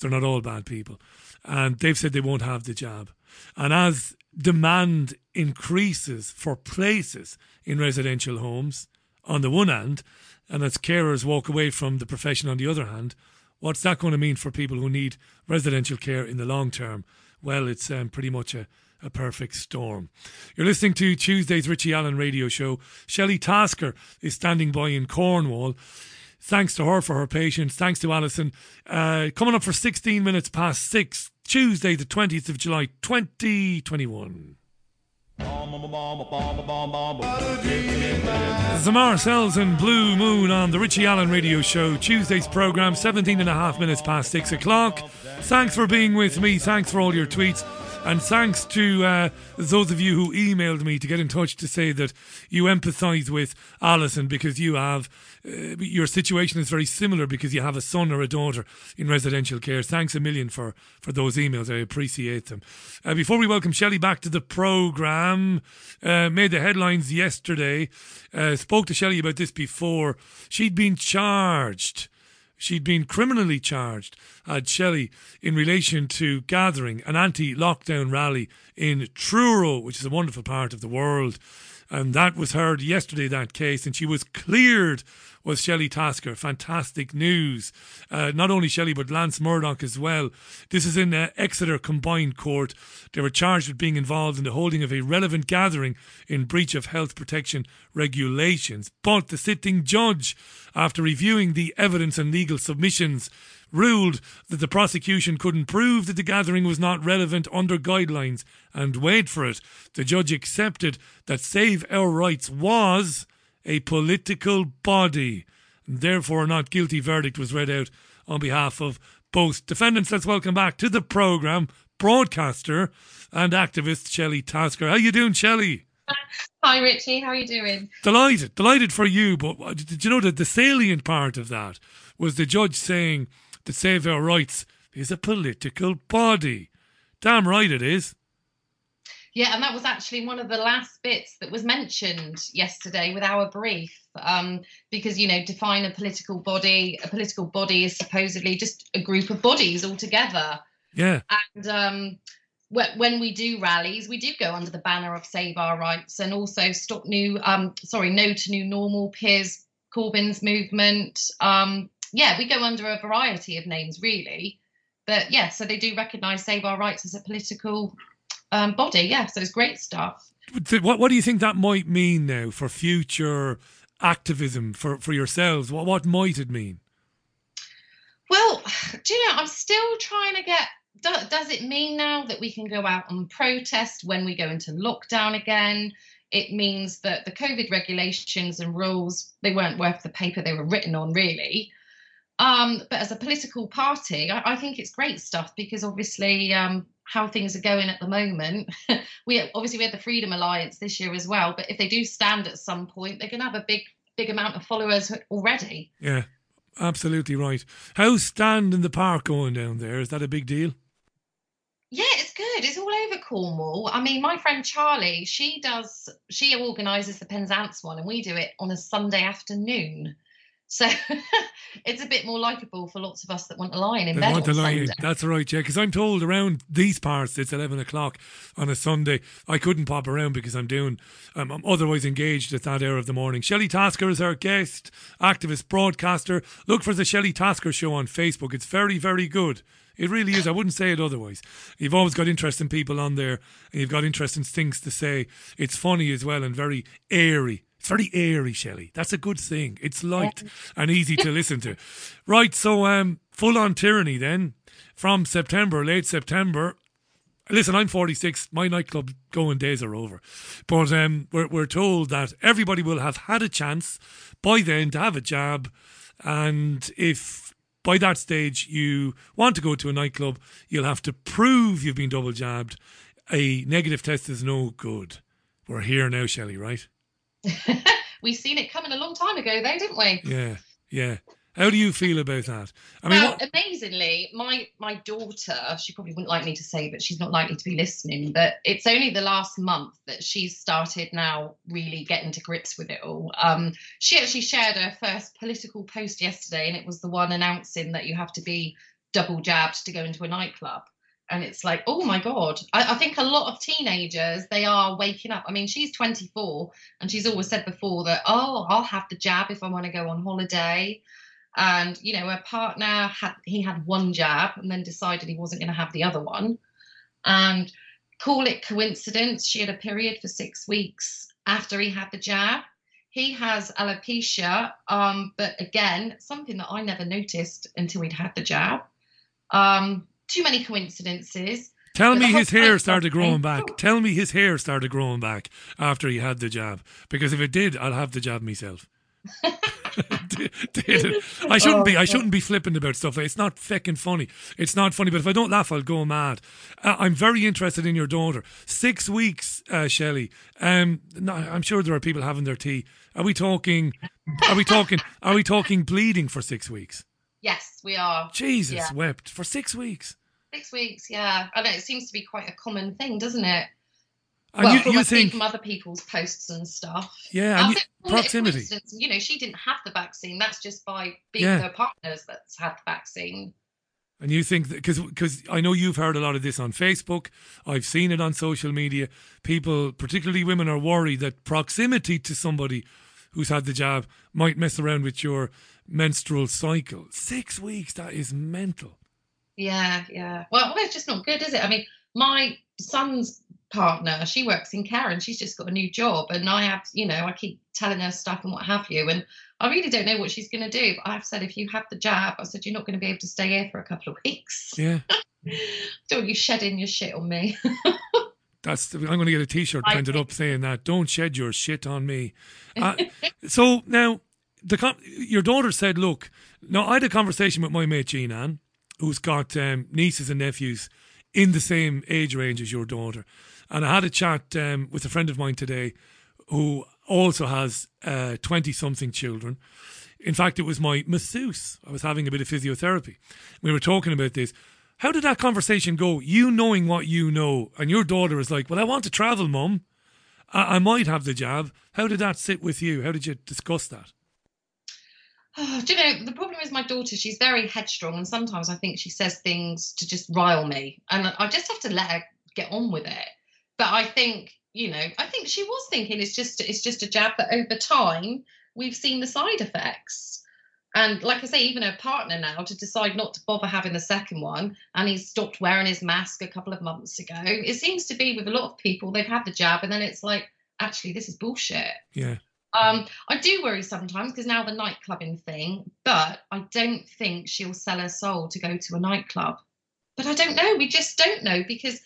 They're not all bad people. And they've said they won't have the jab. And as demand increases for places in residential homes, on the one hand, and as carers walk away from the profession on the other hand, what's that going to mean for people who need residential care in the long term? Well, it's um, pretty much a, a perfect storm. You're listening to Tuesday's Richie Allen radio show. Shelley Tasker is standing by in Cornwall. Thanks to her for her patience. Thanks to Alison. Uh, coming up for 16 minutes past six, Tuesday, the 20th of July, 2021. Zamar Cells and Blue Moon on the Richie Allen Radio Show. Tuesday's program, 17 and a half minutes past 6 o'clock. Thanks for being with me. Thanks for all your tweets. And thanks to uh, those of you who emailed me to get in touch to say that you empathise with Alison because you have, uh, your situation is very similar because you have a son or a daughter in residential care. Thanks a million for, for those emails. I appreciate them. Uh, before we welcome Shelley back to the programme, uh, made the headlines yesterday, uh, spoke to Shelley about this before. She'd been charged she'd been criminally charged, had Shelley, in relation to gathering an anti lockdown rally in Truro, which is a wonderful part of the world. And that was heard yesterday, that case, and she was cleared, was Shelley Tasker. Fantastic news. Uh, not only Shelley, but Lance Murdoch as well. This is in uh, Exeter Combined Court. They were charged with being involved in the holding of a relevant gathering in breach of health protection regulations. But the sitting judge, after reviewing the evidence and legal submissions, ruled that the prosecution couldn't prove that the gathering was not relevant under guidelines. And wait for it, the judge accepted that Save Our Rights was a political body. And therefore, a not guilty verdict was read out on behalf of both defendants. Let's welcome back to the programme broadcaster and activist Shelley Tasker. How you doing, Shelley? Hi, Richie. How are you doing? Delighted, delighted for you. But uh, did you know that the salient part of that was the judge saying that Save Our Rights is a political body. Damn right it is. Yeah, and that was actually one of the last bits that was mentioned yesterday with our brief. Um, because, you know, define a political body. A political body is supposedly just a group of bodies all together. Yeah. And um, when we do rallies, we do go under the banner of Save Our Rights and also Stop New, um, sorry, No to New Normal, Piers Corbyn's movement. Um, yeah, we go under a variety of names, really. But yeah, so they do recognise Save Our Rights as a political um, body. Yeah, so it's great stuff. What What do you think that might mean now for future activism for for yourselves? What What might it mean? Well, do you know? I'm still trying to get. Do, does it mean now that we can go out and protest when we go into lockdown again? It means that the COVID regulations and rules they weren't worth the paper they were written on, really. Um, but as a political party, I, I, think it's great stuff because obviously um, how things are going at the moment, we obviously we had the Freedom Alliance this year as well. But if they do stand at some point, they're going to have a big big amount of followers already. Yeah, absolutely right. How's stand in the park going down there? Is that a big deal? Yeah, it's good. It's all over Cornwall. I mean, my friend Charlie, she does, she organises the Penzance one, and we do it on a Sunday afternoon. So it's a bit more likable for lots of us that want to lie in they bed. Want to lie. That's right, yeah. Because I'm told around these parts it's eleven o'clock on a Sunday. I couldn't pop around because I'm doing. Um, I'm otherwise engaged at that hour of the morning. Shelley Tasker is our guest, activist, broadcaster. Look for the Shelley Tasker Show on Facebook. It's very, very good. It really is. I wouldn't say it otherwise. You've always got interesting people on there, and you've got interesting things to say. It's funny as well and very airy. It's very airy, Shelley. That's a good thing. It's light and easy to listen to. Right, so um, full on tyranny then from September, late September. Listen, I'm 46. My nightclub going days are over. But um, we're, we're told that everybody will have had a chance by then to have a jab. And if by that stage you want to go to a nightclub, you'll have to prove you've been double jabbed. A negative test is no good. We're here now, Shelley, right? We've seen it coming a long time ago, though, didn't we? Yeah, yeah. How do you feel about that? I mean, well, what... amazingly, my my daughter, she probably wouldn't like me to say, but she's not likely to be listening. But it's only the last month that she's started now really getting to grips with it all. Um, she actually shared her first political post yesterday, and it was the one announcing that you have to be double jabbed to go into a nightclub and it's like oh my god. I, I, think a lot of teenagers they are waking up. I mean she's 24 and she's always said before that oh i'll have the jab if i want to go on holiday. And you know her partner had he had one jab and then decided he wasn't going to have the other one. And call it coincidence she had a period for six weeks after he had the jab. He has alopecia um, but again something that i never noticed until he'd had the jab. Um, too many coincidences. Tell me his hair started growing back. Tell me his hair started growing back after he had the jab. Because if it did, I'll have the jab myself. I shouldn't be. I shouldn't be flippant about stuff. It's not fucking funny. It's not funny. But if I don't laugh, I'll go mad. Uh, I'm very interested in your daughter. Six weeks, uh, Shelley. Um, no, I'm sure there are people having their tea. Are we talking? Are we talking? Are we talking bleeding for six weeks? Yes, we are. Jesus yeah. wept for six weeks. Six weeks, yeah. I know it seems to be quite a common thing, doesn't it? And well, you, from, you think from other people's posts and stuff. Yeah, and you, proximity. You know, she didn't have the vaccine. That's just by being yeah. her partners that's had the vaccine. And you think that because because I know you've heard a lot of this on Facebook, I've seen it on social media. People, particularly women, are worried that proximity to somebody who's had the jab might mess around with your menstrual cycle. Six weeks, that is mental. Yeah, yeah. Well, well, it's just not good, is it? I mean, my son's partner, she works in care and she's just got a new job. And I have, you know, I keep telling her stuff and what have you. And I really don't know what she's going to do. But I've said, if you have the jab, I said, you're not going to be able to stay here for a couple of weeks. Yeah. don't you shedding your shit on me. That's I'm going to get a T-shirt printed up saying that. Don't shed your shit on me. Uh, so now the your daughter said, "Look, now I had a conversation with my mate Jean Ann, who's got um, nieces and nephews in the same age range as your daughter, and I had a chat um, with a friend of mine today who also has twenty uh, something children. In fact, it was my masseuse. I was having a bit of physiotherapy. We were talking about this. How did that conversation go? You knowing what you know, and your daughter is like, "Well, I want to travel, mum. I, I might have the jab." How did that sit with you? How did you discuss that? Oh, do you know the problem is my daughter? She's very headstrong, and sometimes I think she says things to just rile me, and I just have to let her get on with it. But I think you know, I think she was thinking it's just it's just a jab, but over time we've seen the side effects. And like I say, even her partner now to decide not to bother having the second one, and he's stopped wearing his mask a couple of months ago. It seems to be with a lot of people, they've had the jab, and then it's like, actually, this is bullshit. Yeah. Um, I do worry sometimes because now the nightclubbing thing, but I don't think she'll sell her soul to go to a nightclub. But I don't know. We just don't know because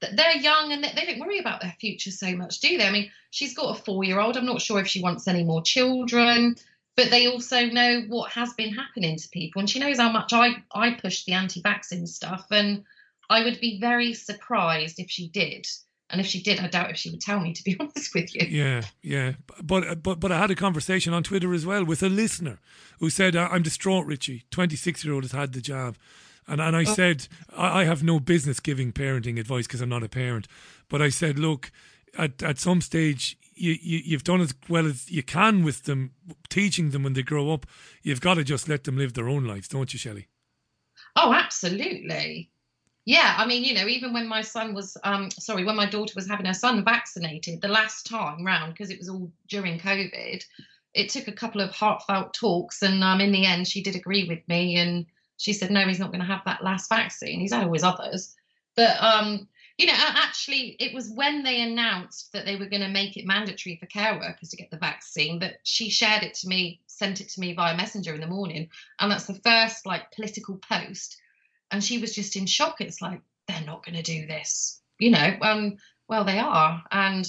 they're young and they don't worry about their future so much, do they? I mean, she's got a four year old. I'm not sure if she wants any more children, but they also know what has been happening to people. And she knows how much I, I push the anti vaccine stuff. And I would be very surprised if she did. And if she did, I doubt if she would tell me. To be honest with you. Yeah, yeah. But but but I had a conversation on Twitter as well with a listener who said, "I'm distraught, Richie. 26 year old has had the jab." And and I oh. said, I, I have no business giving parenting advice because I'm not a parent. But I said, look, at at some stage you, you you've done as well as you can with them, teaching them when they grow up. You've got to just let them live their own lives, don't you, Shelley? Oh, absolutely. Yeah, I mean, you know, even when my son was, um, sorry, when my daughter was having her son vaccinated the last time round, because it was all during COVID, it took a couple of heartfelt talks, and um, in the end, she did agree with me, and she said, no, he's not going to have that last vaccine. He's had always others. But, um, you know, actually, it was when they announced that they were going to make it mandatory for care workers to get the vaccine that she shared it to me, sent it to me via Messenger in the morning. And that's the first, like, political post. And she was just in shock. It's like, they're not going to do this. You know, um, well, they are. And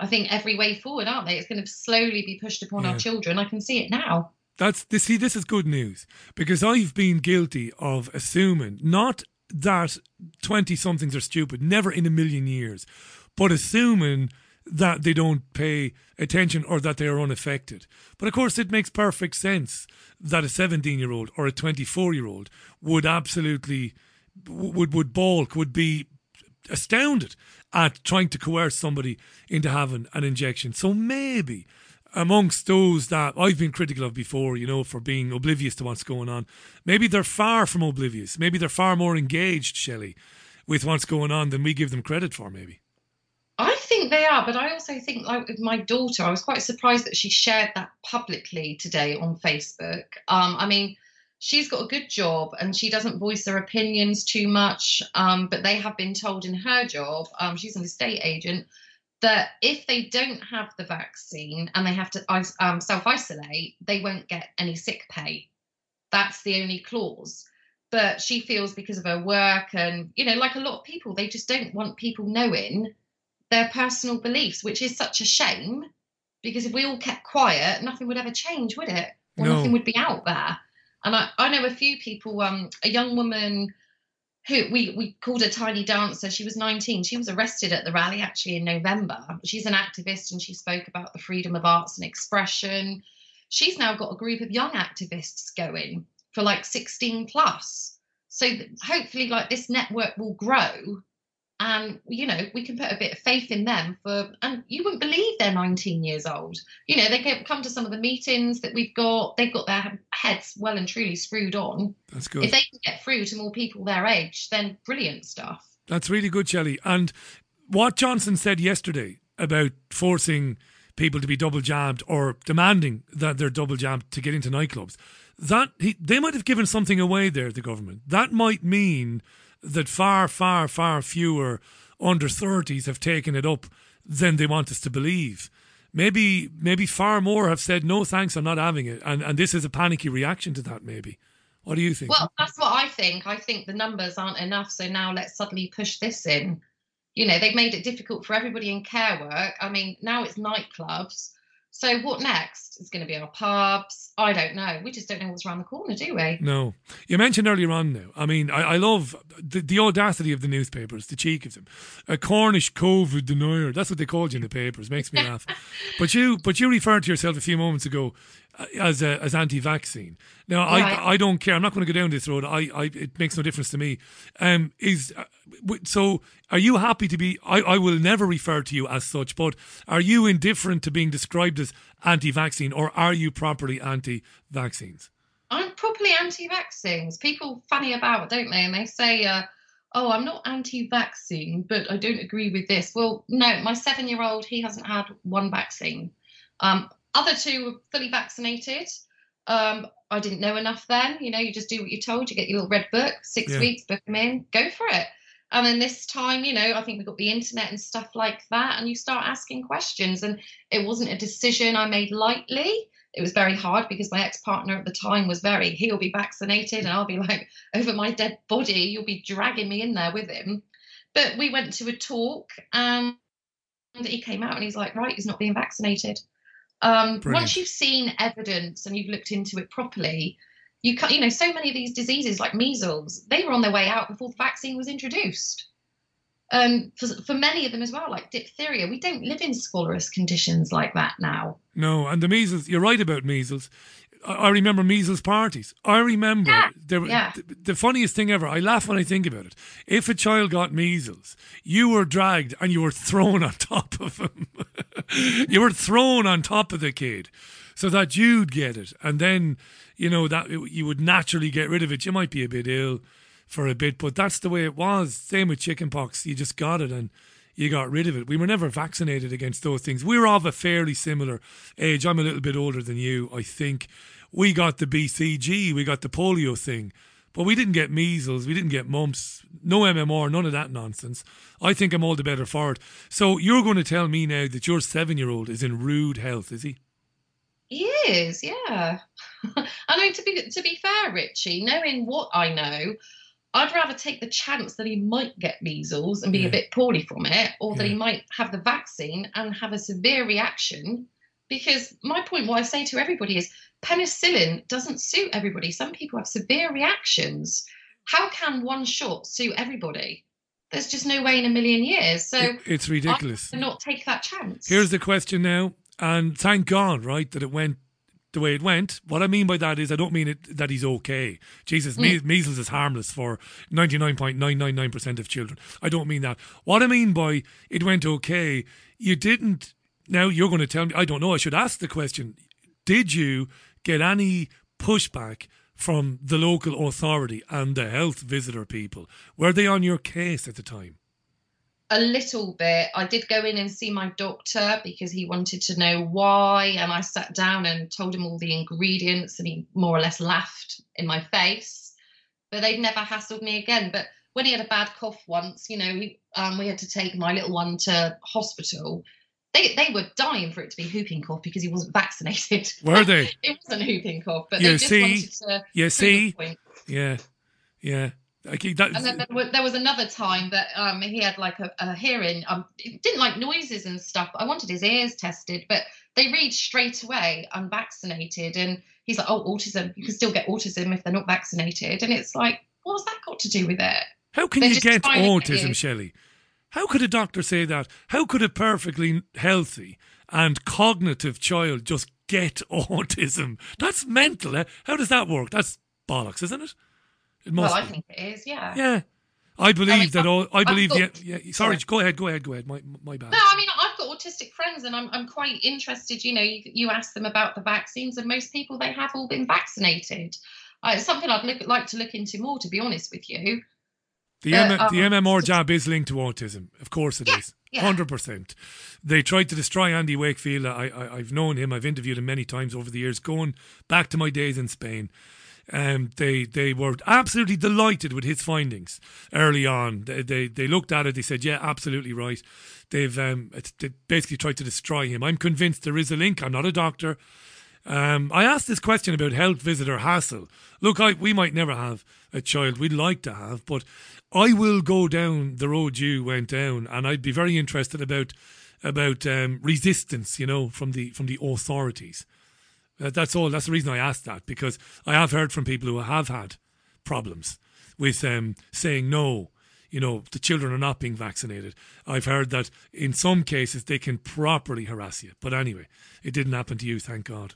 I think every way forward, aren't they? It's going to slowly be pushed upon yeah. our children. I can see it now. That's this. See, this is good news because I've been guilty of assuming not that twenty somethings are stupid, never in a million years, but assuming that they don't pay attention or that they are unaffected. But of course, it makes perfect sense that a 17 year old or a 24 year old would absolutely would would balk, would be astounded at trying to coerce somebody into having an injection. So maybe amongst those that I've been critical of before, you know, for being oblivious to what's going on, maybe they're far from oblivious. Maybe they're far more engaged, Shelley, with what's going on than we give them credit for, maybe. I think they are, but I also think, like with my daughter, I was quite surprised that she shared that publicly today on Facebook. Um, I mean, she's got a good job and she doesn't voice her opinions too much, um, but they have been told in her job, um, she's an estate agent, that if they don't have the vaccine and they have to um, self isolate, they won't get any sick pay. That's the only clause. But she feels because of her work and, you know, like a lot of people, they just don't want people knowing their personal beliefs, which is such a shame because if we all kept quiet, nothing would ever change, would it? Or no. nothing would be out there. And I, I know a few people, um, a young woman who we, we called a Tiny Dancer. She was 19. She was arrested at the rally actually in November. She's an activist and she spoke about the freedom of arts and expression. She's now got a group of young activists going for like 16 plus. So hopefully, like this network will grow and you know we can put a bit of faith in them for and you wouldn't believe they're 19 years old. You know they can come to some of the meetings that we've got they've got their heads well and truly screwed on. That's good. if they can get through to more people their age then brilliant stuff. That's really good Shelley. And what Johnson said yesterday about forcing people to be double jabbed or demanding that they're double jabbed to get into nightclubs that he, they might have given something away there the government. That might mean that far, far, far fewer under 30s have taken it up than they want us to believe. Maybe, maybe far more have said, no, thanks, I'm not having it. And, and this is a panicky reaction to that, maybe. What do you think? Well, that's what I think. I think the numbers aren't enough. So now let's suddenly push this in. You know, they've made it difficult for everybody in care work. I mean, now it's nightclubs. So what next? It's going to be our pubs. I don't know. We just don't know what's around the corner, do we? No. You mentioned earlier on now. I mean, I, I love the, the, audacity of the newspapers, the cheek of them. A Cornish COVID denier. That's what they called you in the papers. Makes me laugh. But you, but you referred to yourself a few moments ago as a, as anti-vaccine. Now, Right. I I don't care. I'm not going to go down this road. I, I it makes no difference to me. Um, is uh, so? Are you happy to be? I, I will never refer to you as such. But are you indifferent to being described as anti-vaccine, or are you properly anti-vaccines? I'm properly anti-vaccines. People funny about, don't they? And they say, uh, "Oh, I'm not anti-vaccine, but I don't agree with this." Well, no, my seven-year-old he hasn't had one vaccine. Um, other two were fully vaccinated. Um, I didn't know enough then. You know, you just do what you're told. You get your little red book, six Yeah. weeks, book them in, go for it. And then this time, you know, I think we've got the internet and stuff like that, and you start asking questions. And it wasn't a decision I made lightly. It was very hard because my ex partner at the time was very, he'll be vaccinated, and I'll be like, over my dead body, you'll be dragging me in there with him. But we went to a talk, and he came out and he's like, right, he's not being vaccinated. Um, once you've seen evidence and you've looked into it properly, you can you know so many of these diseases like measles, they were on their way out before the vaccine was introduced. Um, for, for many of them as well, like diphtheria, we don't live in squalorous conditions like that now. No, and the measles. You're right about measles. I, remember measles parties. I remember there, were- yeah. the, the funniest thing ever. I laugh when I think about it. If a child got measles, you were dragged and you were thrown on top of him. you were thrown on top of the kid, so that you'd get it, and then you know that you would naturally get rid of it. You might be a bit ill for a bit, but that's the way it was. Same with chickenpox. You just got it and you got rid of it. We were never vaccinated against those things. We were of a fairly similar age. I'm a little bit older than you, I think. We got the BCG, we got the polio thing, but we didn't get measles, we didn't get mumps, no MMR, none of that nonsense. I think I'm all the better for it. So you're going to tell me now that your seven year old is in rude health, is he? He is, yeah. I mean, to be to be fair, Richie, knowing what I know, I'd rather take the chance that he might get measles and be Yeah. a bit poorly from it, or that he might have the vaccine and have a severe reaction. Because my point, what I say to everybody is, penicillin doesn't suit everybody. Some people have severe reactions. How can one shot suit everybody? There's just no way in a million years. So It- it's ridiculous. Not take that chance. Here's the question now, and thank God, right, that it went the way it went. What I mean by that is, I don't mean it that he's okay. Jesus, Mm. measles is harmless for 99.999% of children. I don't mean that. What I mean by it went okay, you didn't. Now you're going to tell me, I don't know, I should ask the question Did you get any pushback from the local authority and the health visitor people? Were they on your case at the time? A little bit. I did go in and see my doctor because he wanted to know why, and I sat down and told him all the ingredients, and he more or less laughed in my face. But they'd never hassled me again. But when he had a bad cough once, you know, we, um, we had to take my little one to hospital. They, they were dying for it to be whooping cough because he wasn't vaccinated. Were they? it wasn't whooping cough, but You they just see? wanted to. You see? Yeah, yeah. Keep that. And then there wa- there was another time that um, he had like a, a hearing. Um, he didn't like noises and stuff. I wanted his ears tested, but they read straight away unvaccinated. And he's like, "Oh, autism. You can still get autism if they're not vaccinated." And it's like, what's that got to do with it? How can They're you get autism. Shelley? How could a doctor say that? How could a perfectly healthy and cognitive child just get autism? That's mental. Eh? How does that work? That's bollocks, isn't it? It Well, must I think it is. Yeah. Yeah. I believe mean, that all. I believe got- the. Yeah, sorry, go ahead. Go ahead. Go ahead. My my bad. No, I mean I've got autistic friends, and I'm I'm quite interested. You know, you, you ask them about the vaccines, and most people they have all been vaccinated. Uh, it's something I'd look, like to look into more, to be honest with you. The, Uh, M- the um, MMR jab is linked to autism. Of course it is. yeah. 100%. They tried to destroy Andy Wakefield. I, I, I've known him. I've interviewed him many times over the years, going back to my days in Spain. Um, they they were absolutely delighted with his findings early on. They, they they looked at it. They said, "Yeah, absolutely right." They've um, they basically tried to destroy him. I'm convinced there is a link. I'm not a doctor. Um, I asked this question about health visitor hassle. Look, I, we might never have a child we'd like to have, but I will go down the road you went down, and I'd be very interested about about um, resistance, you know, from the from the authorities. That's all. That's the reason I asked that because I have heard from people who have had problems with um, saying no. You know, the children are not being vaccinated. I've heard that in some cases they can properly harass you. But anyway, it didn't happen to you, thank God.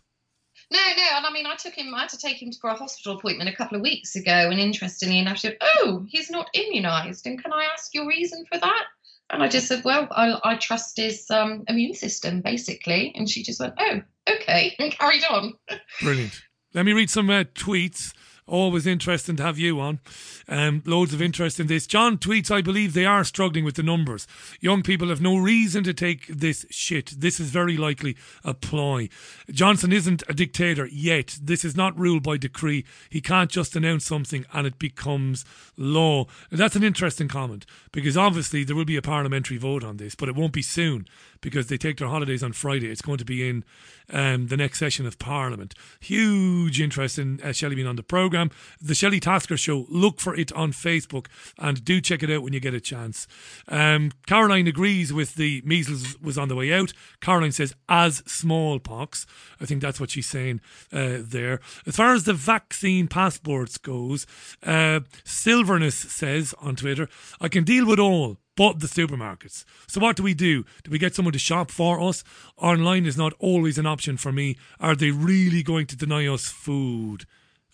No, no, and I mean, I took him. I had to take him for a hospital appointment a couple of weeks ago, and interestingly enough, said, "Oh, he's not immunised, and can I ask your reason for that?" And I just said, "Well, I, I trust his um, immune system, basically." And she just went, "Oh, okay," and carried on. Brilliant. Let me read some uh, tweets. Always interesting to have you on. Um, loads of interest in this. John tweets, I believe they are struggling with the numbers. Young people have no reason to take this shit. This is very likely a ploy. Johnson isn't a dictator yet. This is not ruled by decree. He can't just announce something and it becomes law. That's an interesting comment because obviously there will be a parliamentary vote on this, but it won't be soon because they take their holidays on Friday. It's going to be in um, the next session of Parliament. Huge interest in uh, Shelley being on the programme. The Shelley Tasker Show, look for it on Facebook and do check it out when you get a chance. Um, Caroline agrees with the measles was on the way out. Caroline says, as smallpox. I think that's what she's saying uh, there. As far as the vaccine passports goes, uh, Silverness says on Twitter, I can deal with all but the supermarkets. So what do we do? Do we get someone to shop for us? Online is not always an option for me. Are they really going to deny us food?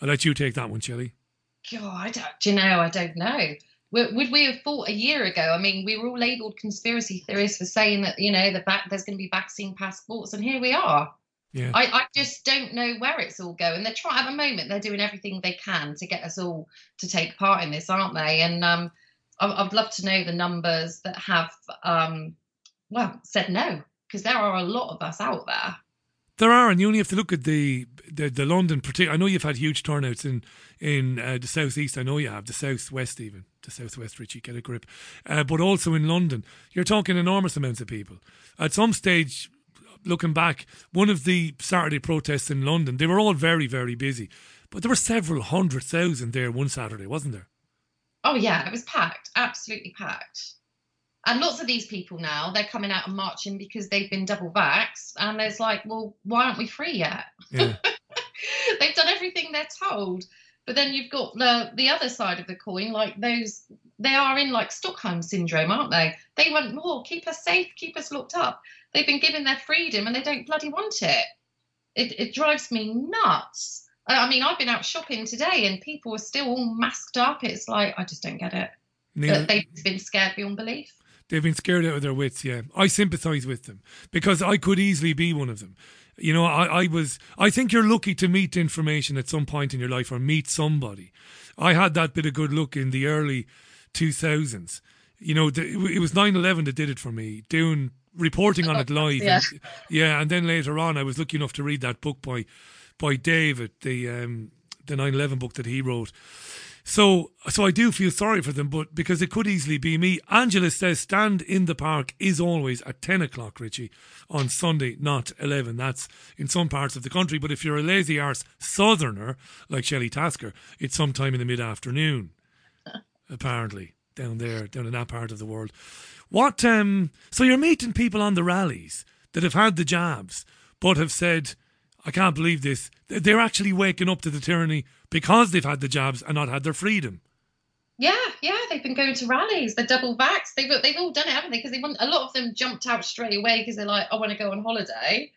I'll let you take that one, Shelley. God, do you know? I don't know. Would we have thought a year ago? I mean, we were all labelled conspiracy theorists for saying that you know the back there's going to be vaccine passports, and here we are. Yeah. I, I just don't know where it's all going. They're trying at the moment. They're doing everything they can to get us all to take part in this, aren't they? And um, I'd love to know the numbers that have, um, well, said no, because there are a lot of us out there. There are, and you only have to look at the the, the London. I know you've had huge turnouts in in uh, the southeast. I know you have the southwest, even the southwest. Richie, get a grip. Uh, but also in London, you're talking enormous amounts of people. At some stage, looking back, one of the Saturday protests in London, they were all very very busy, but there were several hundred thousand there one Saturday, wasn't there? Oh yeah, it was packed, absolutely packed. And lots of these people now, they're coming out and marching because they've been double vaxxed. And there's like, well, why aren't we free yet? Yeah. they've done everything they're told. But then you've got the the other side of the coin, like those they are in like Stockholm syndrome, aren't they? They want more, keep us safe, keep us locked up. They've been given their freedom and they don't bloody want it. It it drives me nuts. I mean, I've been out shopping today and people are still all masked up. It's like, I just don't get it. Neither- They've been scared beyond belief. They've been scared out of their wits, yeah. I sympathise with them because I could easily be one of them. You know, I, I was, I think you're lucky to meet information at some point in your life or meet somebody. I had that bit of good luck in the early 2000s. You know, the, it was 9 11 that did it for me, doing reporting on it live. Yeah. And, yeah, and then later on, I was lucky enough to read that book by by David, the um, the 9/11 book that he wrote. So, so I do feel sorry for them, but because it could easily be me. Angela says, "Stand in the park is always at ten o'clock, Richie, on Sunday, not eleven. That's in some parts of the country, but if you're a lazy arse southerner like Shelley Tasker, it's sometime in the mid afternoon. apparently, down there, down in that part of the world. What? Um. So you're meeting people on the rallies that have had the jabs, but have said." I can't believe this. They're actually waking up to the tyranny because they've had the jabs and not had their freedom. Yeah, yeah, they've been going to rallies. They're double vaxxed. They've they've all done it, haven't they? Because they want a lot of them jumped out straight away because they're like, I want to go on holiday,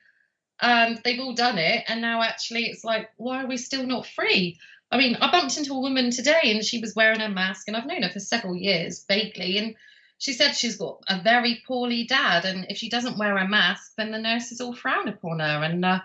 and they've all done it. And now actually, it's like, why are we still not free? I mean, I bumped into a woman today, and she was wearing a mask, and I've known her for several years vaguely, and she said she's got a very poorly dad, and if she doesn't wear a mask, then the nurses all frown upon her. And uh,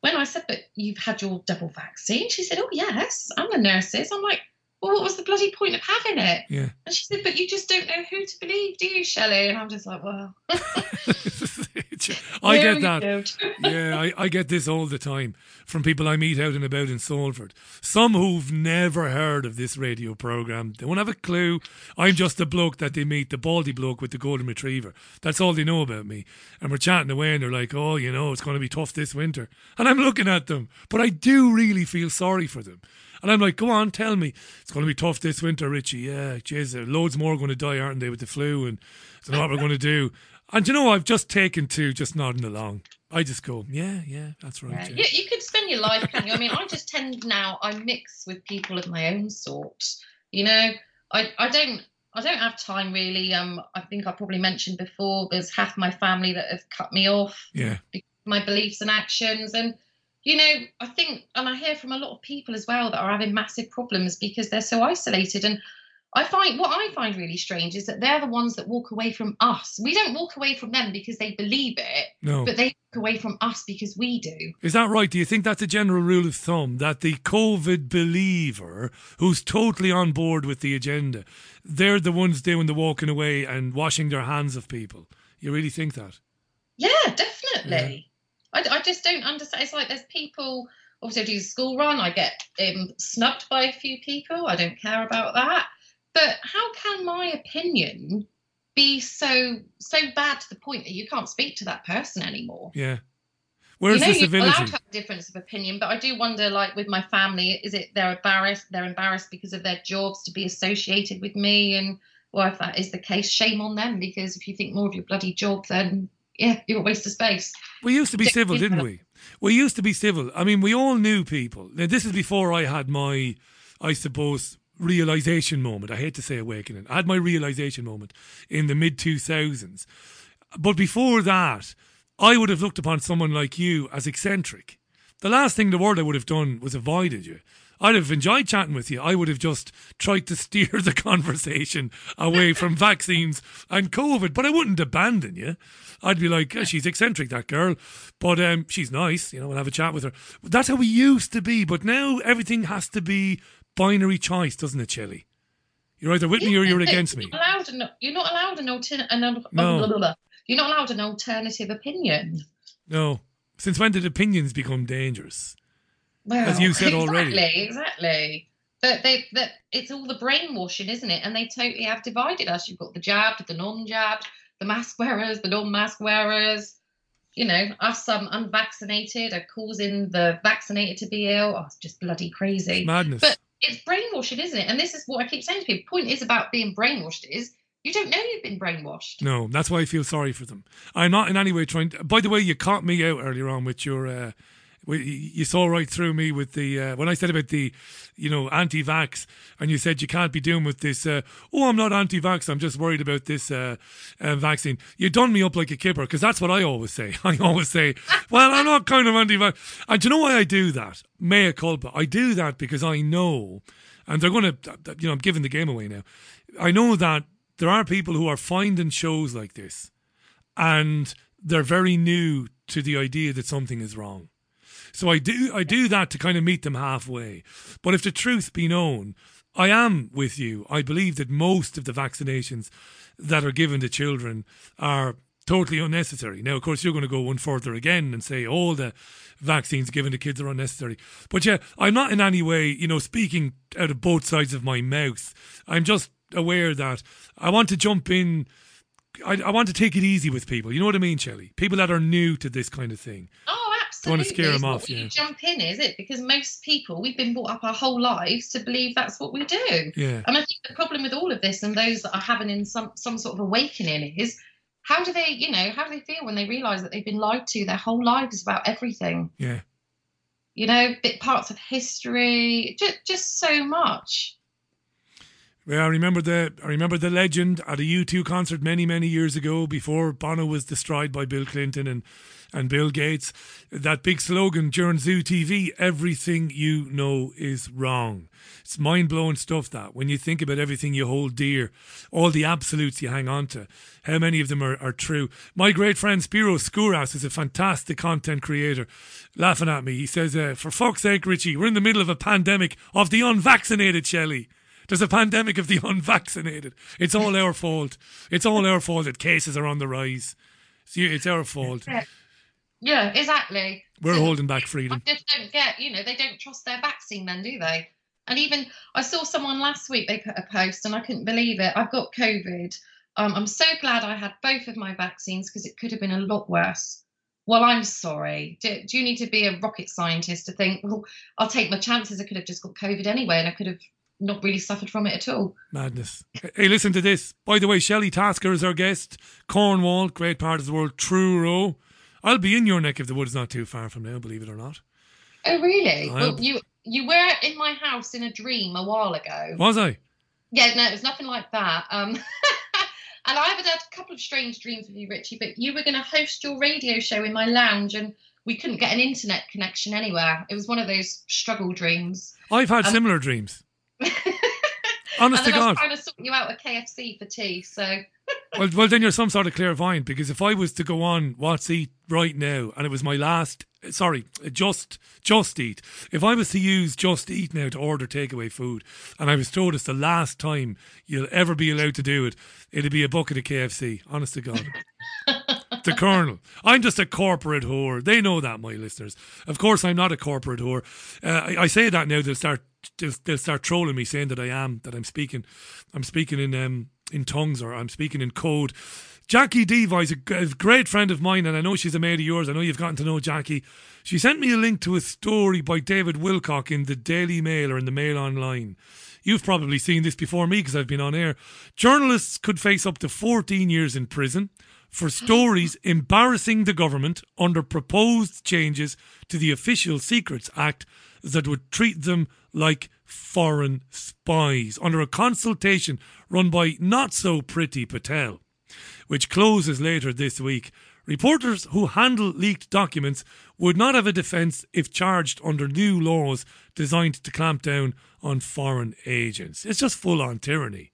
when I said, but you've had your double vaccine, she said, oh, yes, and the nurses. I'm like, well, what was the bloody point of having it? Yeah. And she said, but you just don't know who to believe, do you, Shelley? And I'm just like, well. I There get that. yeah, I, I get this all the time from people I meet out and about in Salford. Some who've never heard of this radio program. They won't have a clue. I'm just the bloke that they meet, the baldy bloke with the golden retriever. That's all they know about me. And we're chatting away and they're like, oh, you know, it's going to be tough this winter. And I'm looking at them, but I do really feel sorry for them. And I'm like, go on, tell me. It's going to be tough this winter, Richie. Yeah, jeez, there are loads more going to die, aren't they, with the flu? And I don't know what we're going to do. And you know, I've just taken to just nodding along. I just go, yeah, yeah, that's right. Yeah, yeah. you, you could spend your life, can you? I mean, I just tend now, I mix with people of my own sort. You know, I, I don't. I don't have time really. Um, I think I probably mentioned before. There's half my family that have cut me off. Yeah. my beliefs and actions, and you know, I think, and I hear from a lot of people as well that are having massive problems because they're so isolated. And I find what I find really strange is that they're the ones that walk away from us. We don't walk away from them because they believe it, No. but they walk away from us because we do. Is that right? Do you think that's a general rule of thumb that the COVID believer who's totally on board with the agenda, they're the ones doing the walking away and washing their hands of people? You really think that? Yeah, definitely. I, I just don't understand. It's like there's people. Obviously, I do the school run. I get um, snubbed by a few people. I don't care about that. But how can my opinion be so so bad to the point that you can't speak to that person anymore? Yeah. Where's you know, the you're allowed to have a difference of opinion, but I do wonder, like with my family, is it they're embarrassed? They're embarrassed because of their jobs to be associated with me, and well, if that is the case, shame on them. Because if you think more of your bloody job, then yeah, you're a waste of space. We used to be civil, didn't we? We used to be civil. I mean, we all knew people. Now, this is before I had my, I suppose, realization moment. I hate to say awakening. I had my realization moment in the mid 2000s. But before that, I would have looked upon someone like you as eccentric. The last thing in the world I would have done was avoided you. I'd have enjoyed chatting with you. I would have just tried to steer the conversation away from vaccines and COVID, but I wouldn't abandon you. I'd be like, "Oh, she's eccentric, that girl, but um, she's nice. You know, we'll have a chat with her. That's how we used to be, but now everything has to be binary choice, doesn't it, Shelley? You're either with me or you're against me. You're not allowed. An, you're not allowed an alternate. An, No. You're not allowed an alternative opinion. No. Since when did opinions become dangerous? Well, As you said already. Exactly, exactly. But they that it's all the brainwashing, isn't it? And they totally have divided us. You've got the jabbed, the non-jabbed, the mask wearers, the non-mask wearers. You know, us um, unvaccinated are causing the vaccinated to be ill. Oh, it's just bloody crazy. It's madness. But it's brainwashing, isn't it? And this is what I keep saying to people. Point is about being brainwashed is you don't know you've been brainwashed. No, that's why I feel sorry for them. I'm not in any way trying. To, by the way, you caught me out earlier on with your. Uh, you saw right through me with the uh, when I said about the, you know, anti-vax, and you said you can't be doing with this. Uh, oh, I'm not anti-vax. I'm just worried about this uh, uh, vaccine. You done me up like a kipper because that's what I always say. I always say, well, I'm not kind of anti-vax. And do you know why I do that? Mea culpa. I do that because I know, and they're going to, you know, I'm giving the game away now. I know that there are people who are finding shows like this and they're very new to the idea that something is wrong. So I do I do that to kind of meet them halfway. But if the truth be known, I am with you. I believe that most of the vaccinations that are given to children are totally unnecessary. Now, of course, you're going to go one further again and say all the vaccines given to kids are unnecessary. But yeah, I'm not in any way, you know, speaking out of both sides of my mouth. I'm just aware that I want to jump in. I, I want to take it easy with people. You know what I mean, Shelley? People that are new to this kind of thing. Oh, Don't want to scare them off, you yeah. jump in, is it? Because most people, we've been brought up our whole lives to believe that's what we do. Yeah. And I think the problem with all of this and those that are having in some some sort of awakening is how do they, you know, how do they feel when they realise that they've been lied to their whole lives about everything? Yeah. You know, bit parts of history, just just so much. Yeah, I remember the I remember the legend at a U2 concert many many years ago before Bono was destroyed by Bill Clinton and and Bill Gates. That big slogan during Zoo TV: "Everything you know is wrong." It's mind blowing stuff. That when you think about everything you hold dear, all the absolutes you hang on to, how many of them are, are true? My great friend Spiro Skouras is a fantastic content creator. Laughing at me, he says, uh, "For fuck's sake, Richie, we're in the middle of a pandemic of the unvaccinated, Shelley." There's a pandemic of the unvaccinated. It's all our fault. It's all our fault that cases are on the rise. It's, it's our fault. Yeah, yeah exactly. We're So- holding back I freedom. just don't get, you know, they don't trust their vaccine then, do they? And even I saw someone last week, they put a post and I couldn't believe it. I've got COVID. Um, I'm so glad I had both of my vaccines because it could have been a lot worse. Well, I'm sorry. Do, do you need to be a rocket scientist to think, well, I'll take my chances? I could have just got COVID anyway and I could have not really suffered from it at all. Madness. Hey, listen to this. By the way, Shelley Tasker is our guest. Cornwall, great part of the world. Truro. I'll be in your neck of the woods not too far from now, believe it or not. Oh, really? I Well, you you were in my house in a dream a while ago. Was I? Yeah, no, it was nothing like that. Um, and I have had a couple of strange dreams with you, Richie. But you were going to host your radio show in my lounge, and we couldn't get an internet connection anywhere. It was one of those struggle dreams. I've had Um, similar dreams. Honest and to I was God. trying to sort you out a KFC for tea. So Well, well, then you're some sort of clairvoyant because if I was to go on What's Eat right now and it was my last, sorry, just Just Eat. If I was to use Just Eat now to order takeaway food, and I was told it's the last time you'll ever be allowed to do it, it'd be a bucket of KFC. Honest to God. the Colonel. I'm just a corporate whore. They know that, my listeners. Of course, I'm not a corporate whore. Uh, I, I say that now. They'll start. They'll, they'll start trolling me, saying that I am. That I'm speaking. I'm speaking in um in tongues or I'm speaking in code. Jackie Deevoy is a great friend of mine, and I know she's a mate of yours. I know you've gotten to know Jackie. She sent me a link to a story by David Wilcock in the Daily Mail or in the Mail Online. You've probably seen this before me because I've been on air. Journalists could face up to 14 years in prison for stories embarrassing the government under proposed changes to the Official Secrets Act that would treat them like foreign spies under a consultation run by not so pretty Patel, which closes later this week. Reporters who handle leaked documents would not have a defence if charged under new laws designed to clamp down on foreign agents. It's just full on tyranny.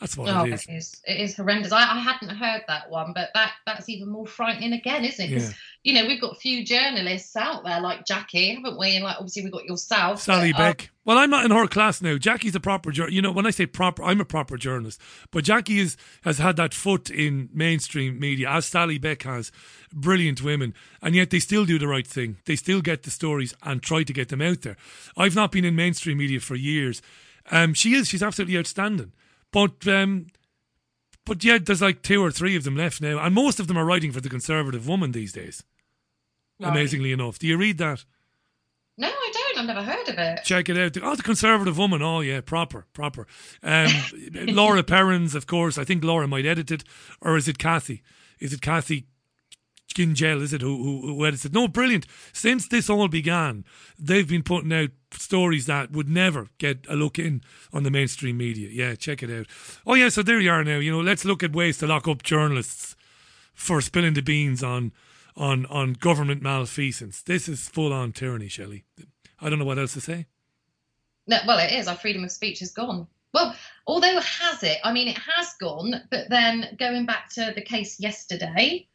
That's what oh, it is. it is. It is horrendous. I, I hadn't heard that one, but that that's even more frightening again, isn't it? Yeah. you know, we've got few journalists out there like Jackie, haven't we? And like obviously we've got yourself. Sally but, uh, Beck. Well, I'm not in her class now. Jackie's a proper jour You know, when I say proper, I'm a proper journalist. But Jackie is, has had that foot in mainstream media, as Sally Beck has. Brilliant women. And yet they still do the right thing. They still get the stories and try to get them out there. I've not been in mainstream media for years. Um, she is. She's absolutely outstanding. But um, but yeah, there's like two or three of them left now, and most of them are writing for the Conservative Woman these days. Right. Amazingly enough, do you read that? No, I don't. I've never heard of it. Check it out. Oh, the Conservative Woman. Oh, yeah, proper, proper. Um, Laura Perrins, of course. I think Laura might edit it, or is it Kathy? Is it Kathy Gyngell? Is it who, who who edits it? No, brilliant. Since this all began, they've been putting out stories that would never get a look in on the mainstream media. Yeah, check it out. Oh, yeah. So there you are now. You know, let's look at ways to lock up journalists for spilling the beans on on on government malfeasance. This is full on tyranny, Shelley. I don't know what else to say. No, well, it is. Our freedom of speech is gone. Well, although has it? I mean, it has gone. But then going back to the case yesterday,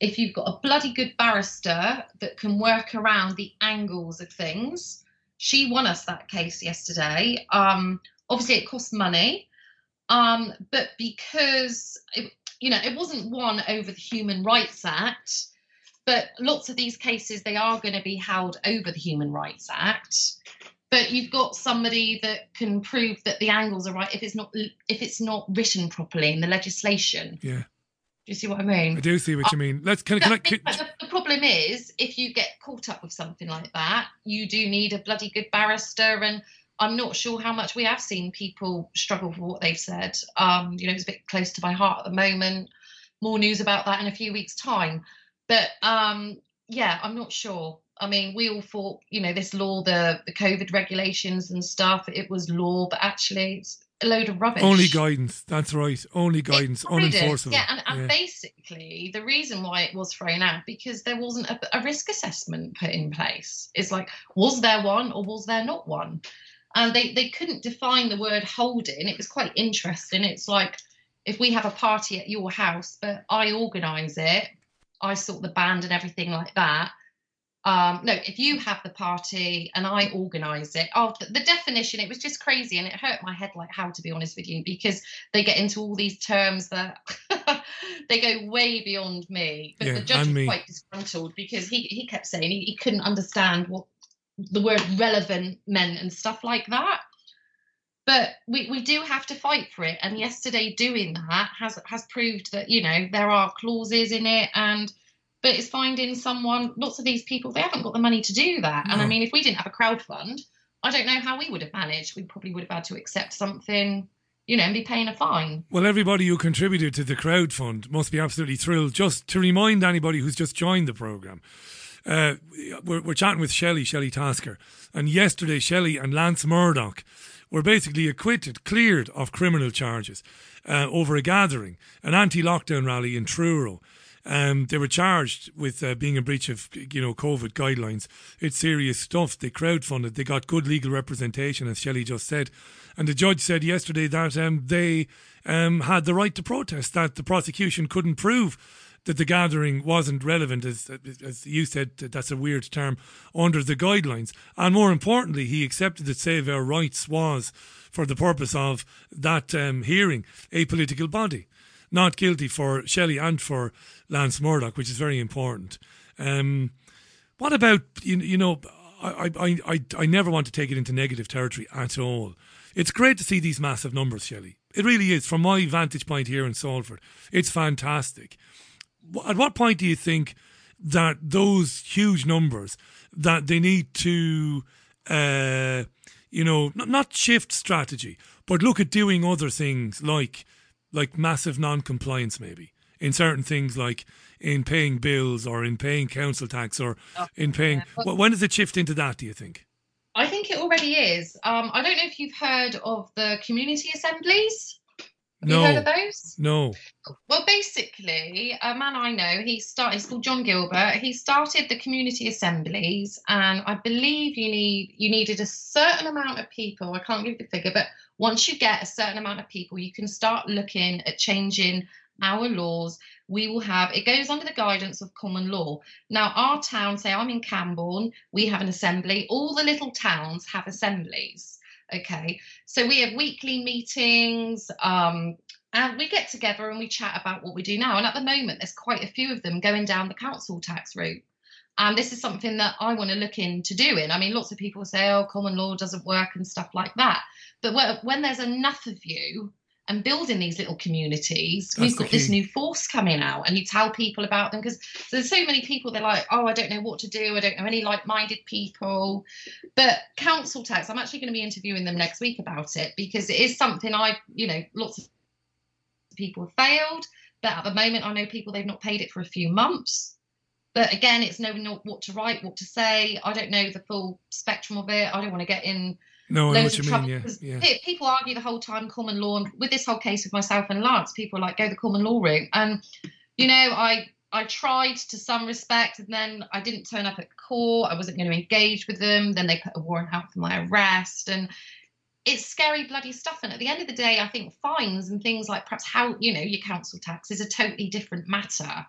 if you've got a bloody good barrister that can work around the angles of things, she won us that case yesterday. Um, obviously, it cost money, um, but because it, you know it wasn't won over the Human Rights Act, but lots of these cases they are going to be held over the Human Rights Act. But you've got somebody that can prove that the angles are right if it's not if it's not written properly in the legislation. Yeah, you see what i mean? I do see what you mean. Let's can, can I, can, the, the problem is if you get caught up with something like that you do need a bloody good barrister and i'm not sure how much we have seen people struggle for what they've said. Um you know it's a bit close to my heart at the moment. More news about that in a few weeks time. But um yeah i'm not sure. I mean we all thought you know this law the the covid regulations and stuff it was law but actually it's a load of rubbish only guidance. That's right. Only guidance, unenforceable. Yeah, and, and Yeah. basically the reason why it was thrown out because there wasn't a, a risk assessment put in place. It's like, was there one or was there not one? And they, they couldn't define the word holding. It was quite interesting. It's like if we have a party at your house, but I organise it, I sort the band and everything like that. Um, no, if you have the party and I organise it, oh, the, definition, it was just crazy and it hurt my head like how to be honest with you, because they get into all these terms that they go way beyond me. But Yeah, the judge was me. quite disgruntled because he, he kept saying he, he couldn't understand what the word relevant meant and stuff like that. But we, we do have to fight for it. And yesterday doing that has has proved that, you know, there are clauses in it and but it's finding someone lots of these people they haven't got the money to do that. And I mean if we didn't have a crowd fund, I don't know how we would have managed. We probably would have had to accept something, you know, and be paying a fine. Well, everybody who contributed to the crowd fund must be absolutely thrilled. Just to remind anybody who's just joined the program, uh, we're, we're chatting with Shelley, Shelley Tasker, and yesterday Shelley and Lance Murdoch were basically acquitted, cleared of criminal charges uh, over a gathering, an anti-lockdown rally in Truro. Um, they were charged with uh, being in breach of you know COVID guidelines. It's serious stuff. They crowdfunded. They got good legal representation, as Shelley just said. And the judge said yesterday that um, they um, had the right to protest. That the prosecution couldn't prove that the gathering wasn't relevant, as, as you said, that's a weird term, under the guidelines. And more importantly, he accepted that Save Our Rights was, for the purpose of that um, hearing, a political body. Not guilty for Shelley and for Lance Murdoch, which is very important. Um, what about, you, you know, I, I, I, I never want to take it into negative territory at all. It's great to see these massive numbers, Shelley. It really is. From my vantage point here in Salford, it's fantastic at what point do you think that those huge numbers that they need to, uh, you know, not, not shift strategy, but look at doing other things like like massive non-compliance maybe in certain things like in paying bills or in paying council tax or oh, in paying yeah. when does it shift into that do you think i think it already is um, i don't know if you've heard of the community assemblies have no. you heard of those? No. Well, basically, a man I know, he started. He's called John Gilbert. He started the community assemblies, and I believe you need you needed a certain amount of people. I can't give the figure, but once you get a certain amount of people, you can start looking at changing our laws. We will have it goes under the guidance of common law. Now, our town, say I'm in Camborne, we have an assembly. All the little towns have assemblies Okay, so we have weekly meetings. Um, and we get together and we chat about what we do now. And at the moment, there's quite a few of them going down the council tax route. And this is something that I want to look into doing. I mean, lots of people say, oh, common law doesn't work and stuff like that. But when there's enough of you and building these little communities. That's We've got this new force coming out, and you tell people about them because there's so many people. They're like, "Oh, I don't know what to do. I don't know any like-minded people." But council tax, I'm actually going to be interviewing them next week about it because it is something I, you know, lots of people have failed, but at the moment, I know people they've not paid it for a few months. But again, it's knowing what to write, what to say. I don't know the full spectrum of it. I don't want to get in no, loads of trouble. Mean, yeah, yeah. People argue the whole time common law, and with this whole case with myself and Lance, people like go the common law route. And you know, I I tried to some respect, and then I didn't turn up at court. I wasn't going to engage with them. Then they put a warrant out for my arrest, and it's scary, bloody stuff. And at the end of the day, I think fines and things like perhaps how you know your council tax is a totally different matter.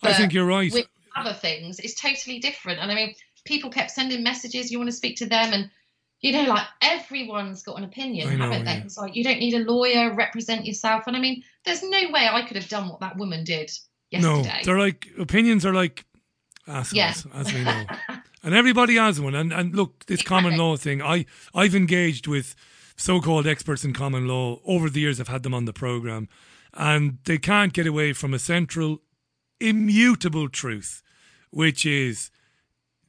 But I think you're right. With other things, it's totally different. And I mean, people kept sending messages. You want to speak to them, and you know, like everyone's got an opinion, know, haven't they? Yeah. It's like you don't need a lawyer, represent yourself. And I mean, there's no way I could have done what that woman did yesterday. No, they're like opinions are like assholes, yeah. as we know. and everybody has one. And and look, this common law thing, I I've engaged with so-called experts in common law over the years. I've had them on the program, and they can't get away from a central, immutable truth, which is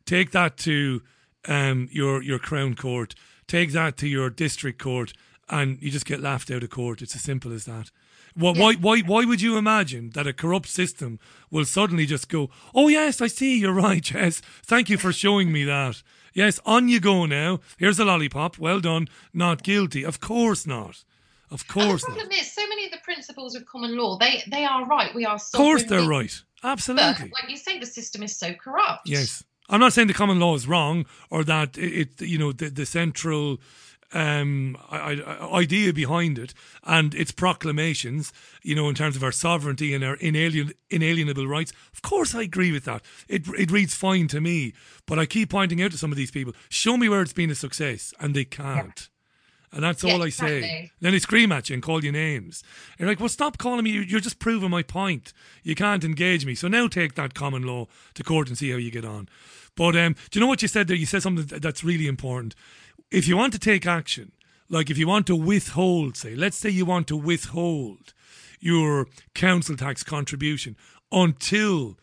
take that to um, your your crown court, take that to your district court, and you just get laughed out of court. It's as simple as that. Why, yeah. why, why, why would you imagine that a corrupt system will suddenly just go, oh, yes, I see, you're right, yes, thank you for showing me that. Yes, on you go now. Here's a lollipop. Well done. Not guilty. Of course not. Of course. And the problem not. is, so many of the principles of common law, they they are right. We are. Of course, they're right. Absolutely. But, like you say, the system is so corrupt. Yes. I'm not saying the common law is wrong or that it, it you know, the, the central um, idea behind it and its proclamations, you know, in terms of our sovereignty and our inalien, inalienable rights. Of course, I agree with that. It, it reads fine to me, but I keep pointing out to some of these people, show me where it's been a success, and they can't. And that's all I say. Then they scream at you and call you names. You're like, well, stop calling me. You're just proving my point. You can't engage me. So now take that common law to court and see how you get on. But um, do you know what you said there? You said something that's really important. If you want to take action, like if you want to withhold, say, let's say you want to withhold your council tax contribution until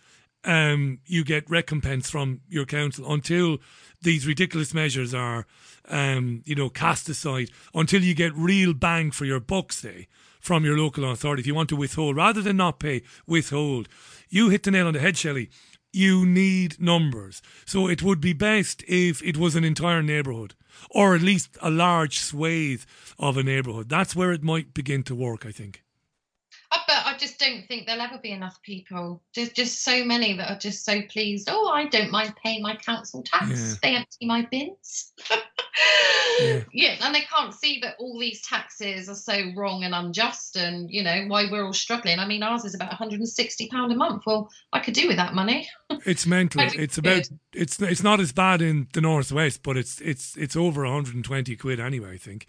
um, you get recompense from your council, until these ridiculous measures are, um, you know, cast aside, until you get real bang for your buck, say, from your local authority. If you want to withhold, rather than not pay, withhold. You hit the nail on the head, Shelley you need numbers. So it would be best if it was an entire neighbourhood or at least a large swathe of a neighbourhood. That's where it might begin to work, I think. Just don't think there'll ever be enough people. There's just so many that are just so pleased. Oh, I don't mind paying my council tax. Yeah. They empty my bins. Yeah. yeah, and they can't see that all these taxes are so wrong and unjust, and you know why we're all struggling. I mean, ours is about 160 pound a month. Well, I could do with that money. It's mental. It's about it's it's not as bad in the northwest, but it's it's it's over 120 quid anyway, I think.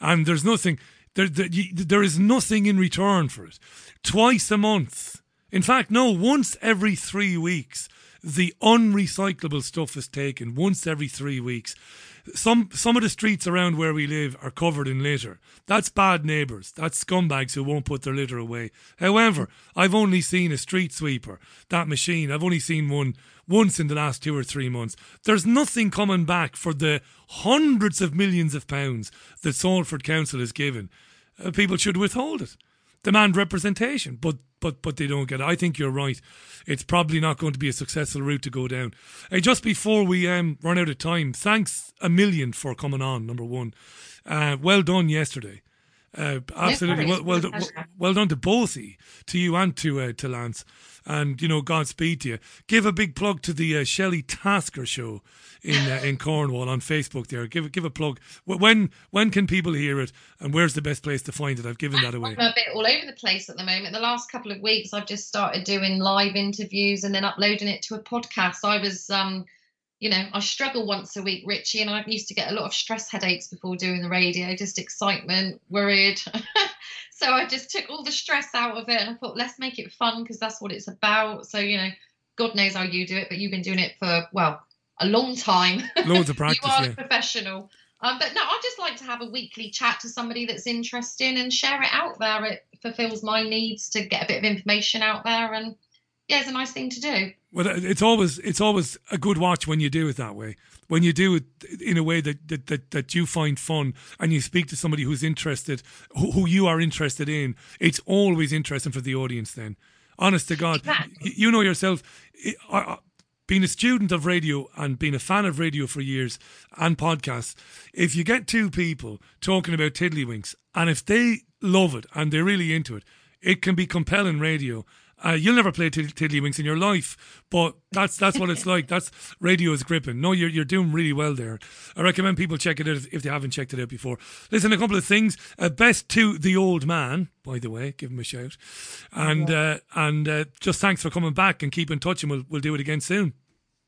And there's nothing there there, there is nothing in return for it. Twice a month. In fact, no, once every 3 weeks the unrecyclable stuff is taken once every 3 weeks. Some some of the streets around where we live are covered in litter. That's bad neighbours. That's scumbags who won't put their litter away. However, I've only seen a street sweeper, that machine. I've only seen one once in the last two or three months. There's nothing coming back for the hundreds of millions of pounds that Salford Council has given. Uh, people should withhold it demand representation, but but but they don't get it. I think you're right. It's probably not going to be a successful route to go down. Hey, just before we um, run out of time, thanks a million for coming on. Number one, uh, well done yesterday. Uh, absolutely, well, well, done, well, well done to both of you, to you and to uh, to Lance, and you know Godspeed to you. Give a big plug to the uh, Shelley Tasker show in uh, in Cornwall on Facebook. There, give give a plug. When when can people hear it, and where's the best place to find it? I've given that away. I'm a bit all over the place at the moment. The last couple of weeks, I've just started doing live interviews and then uploading it to a podcast. I was, um, you know, I struggle once a week, Richie, and I used to get a lot of stress headaches before doing the radio, just excitement, worried. so I just took all the stress out of it, and I thought, let's make it fun because that's what it's about. So you know, God knows how you do it, but you've been doing it for well a long time. Loads of practice, you are yeah. a professional. Um, but no, I just like to have a weekly chat to somebody that's interesting and share it out there. It fulfills my needs to get a bit of information out there, and yeah, it's a nice thing to do. Well, uh, it's always it's always a good watch when you do it that way. When you do it in a way that that, that, that you find fun and you speak to somebody who's interested, who, who you are interested in, it's always interesting for the audience. Then, honest to God, you know yourself. I- I- being a student of radio and being a fan of radio for years and podcasts, if you get two people talking about tiddlywinks and if they love it and they're really into it, it can be compelling radio. Uh, you'll never play tid- tiddlywinks in your life, but that's that's what it's like. That's radio is gripping. No, you're you're doing really well there. I recommend people check it out if, if they haven't checked it out before. Listen, a couple of things. Uh, best to the old man, by the way, give him a shout, and uh, and uh, just thanks for coming back and keep in touch, and we'll we'll do it again soon.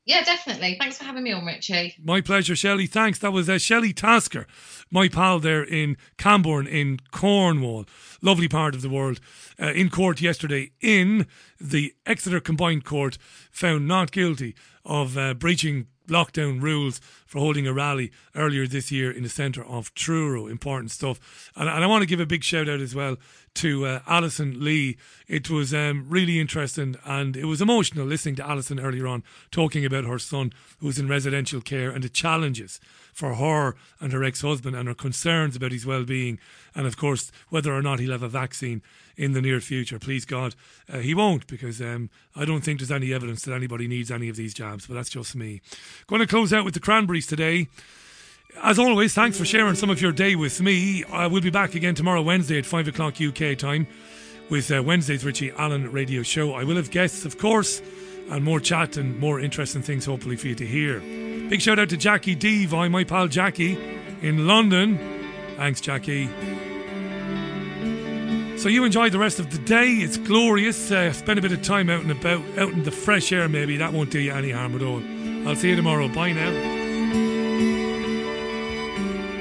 Yeah, definitely. Thanks for having me on, Richie. My pleasure, Shelley. Thanks. That was uh, Shelley Tasker, my pal there in Camborne in Cornwall. Lovely part of the world. Uh, in court yesterday in the Exeter Combined Court, found not guilty of uh, breaching lockdown rules for holding a rally earlier this year in the centre of Truro. Important stuff. And, and I want to give a big shout out as well to uh, Alison Lee. It was um, really interesting and it was emotional listening to Alison earlier on talking about her son who's in residential care and the challenges for her and her ex-husband and her concerns about his well-being and of course whether or not he'll have a vaccine in the near future. Please God, uh, he won't because um, I don't think there's any evidence that anybody needs any of these jabs, but that's just me. Going to close out with the Cranberries today. As always, thanks for sharing some of your day with me. I will be back again tomorrow, Wednesday at 5 o'clock UK time with uh, Wednesday's Richie Allen radio show. I will have guests, of course, and more chat and more interesting things hopefully for you to hear. Big shout out to Jackie Deevoy, my pal Jackie in London. Thanks, Jackie. So you enjoy the rest of the day. It's glorious. Uh, spend a bit of time out and about, out in the fresh air. Maybe that won't do you any harm at all. I'll see you tomorrow. Bye now.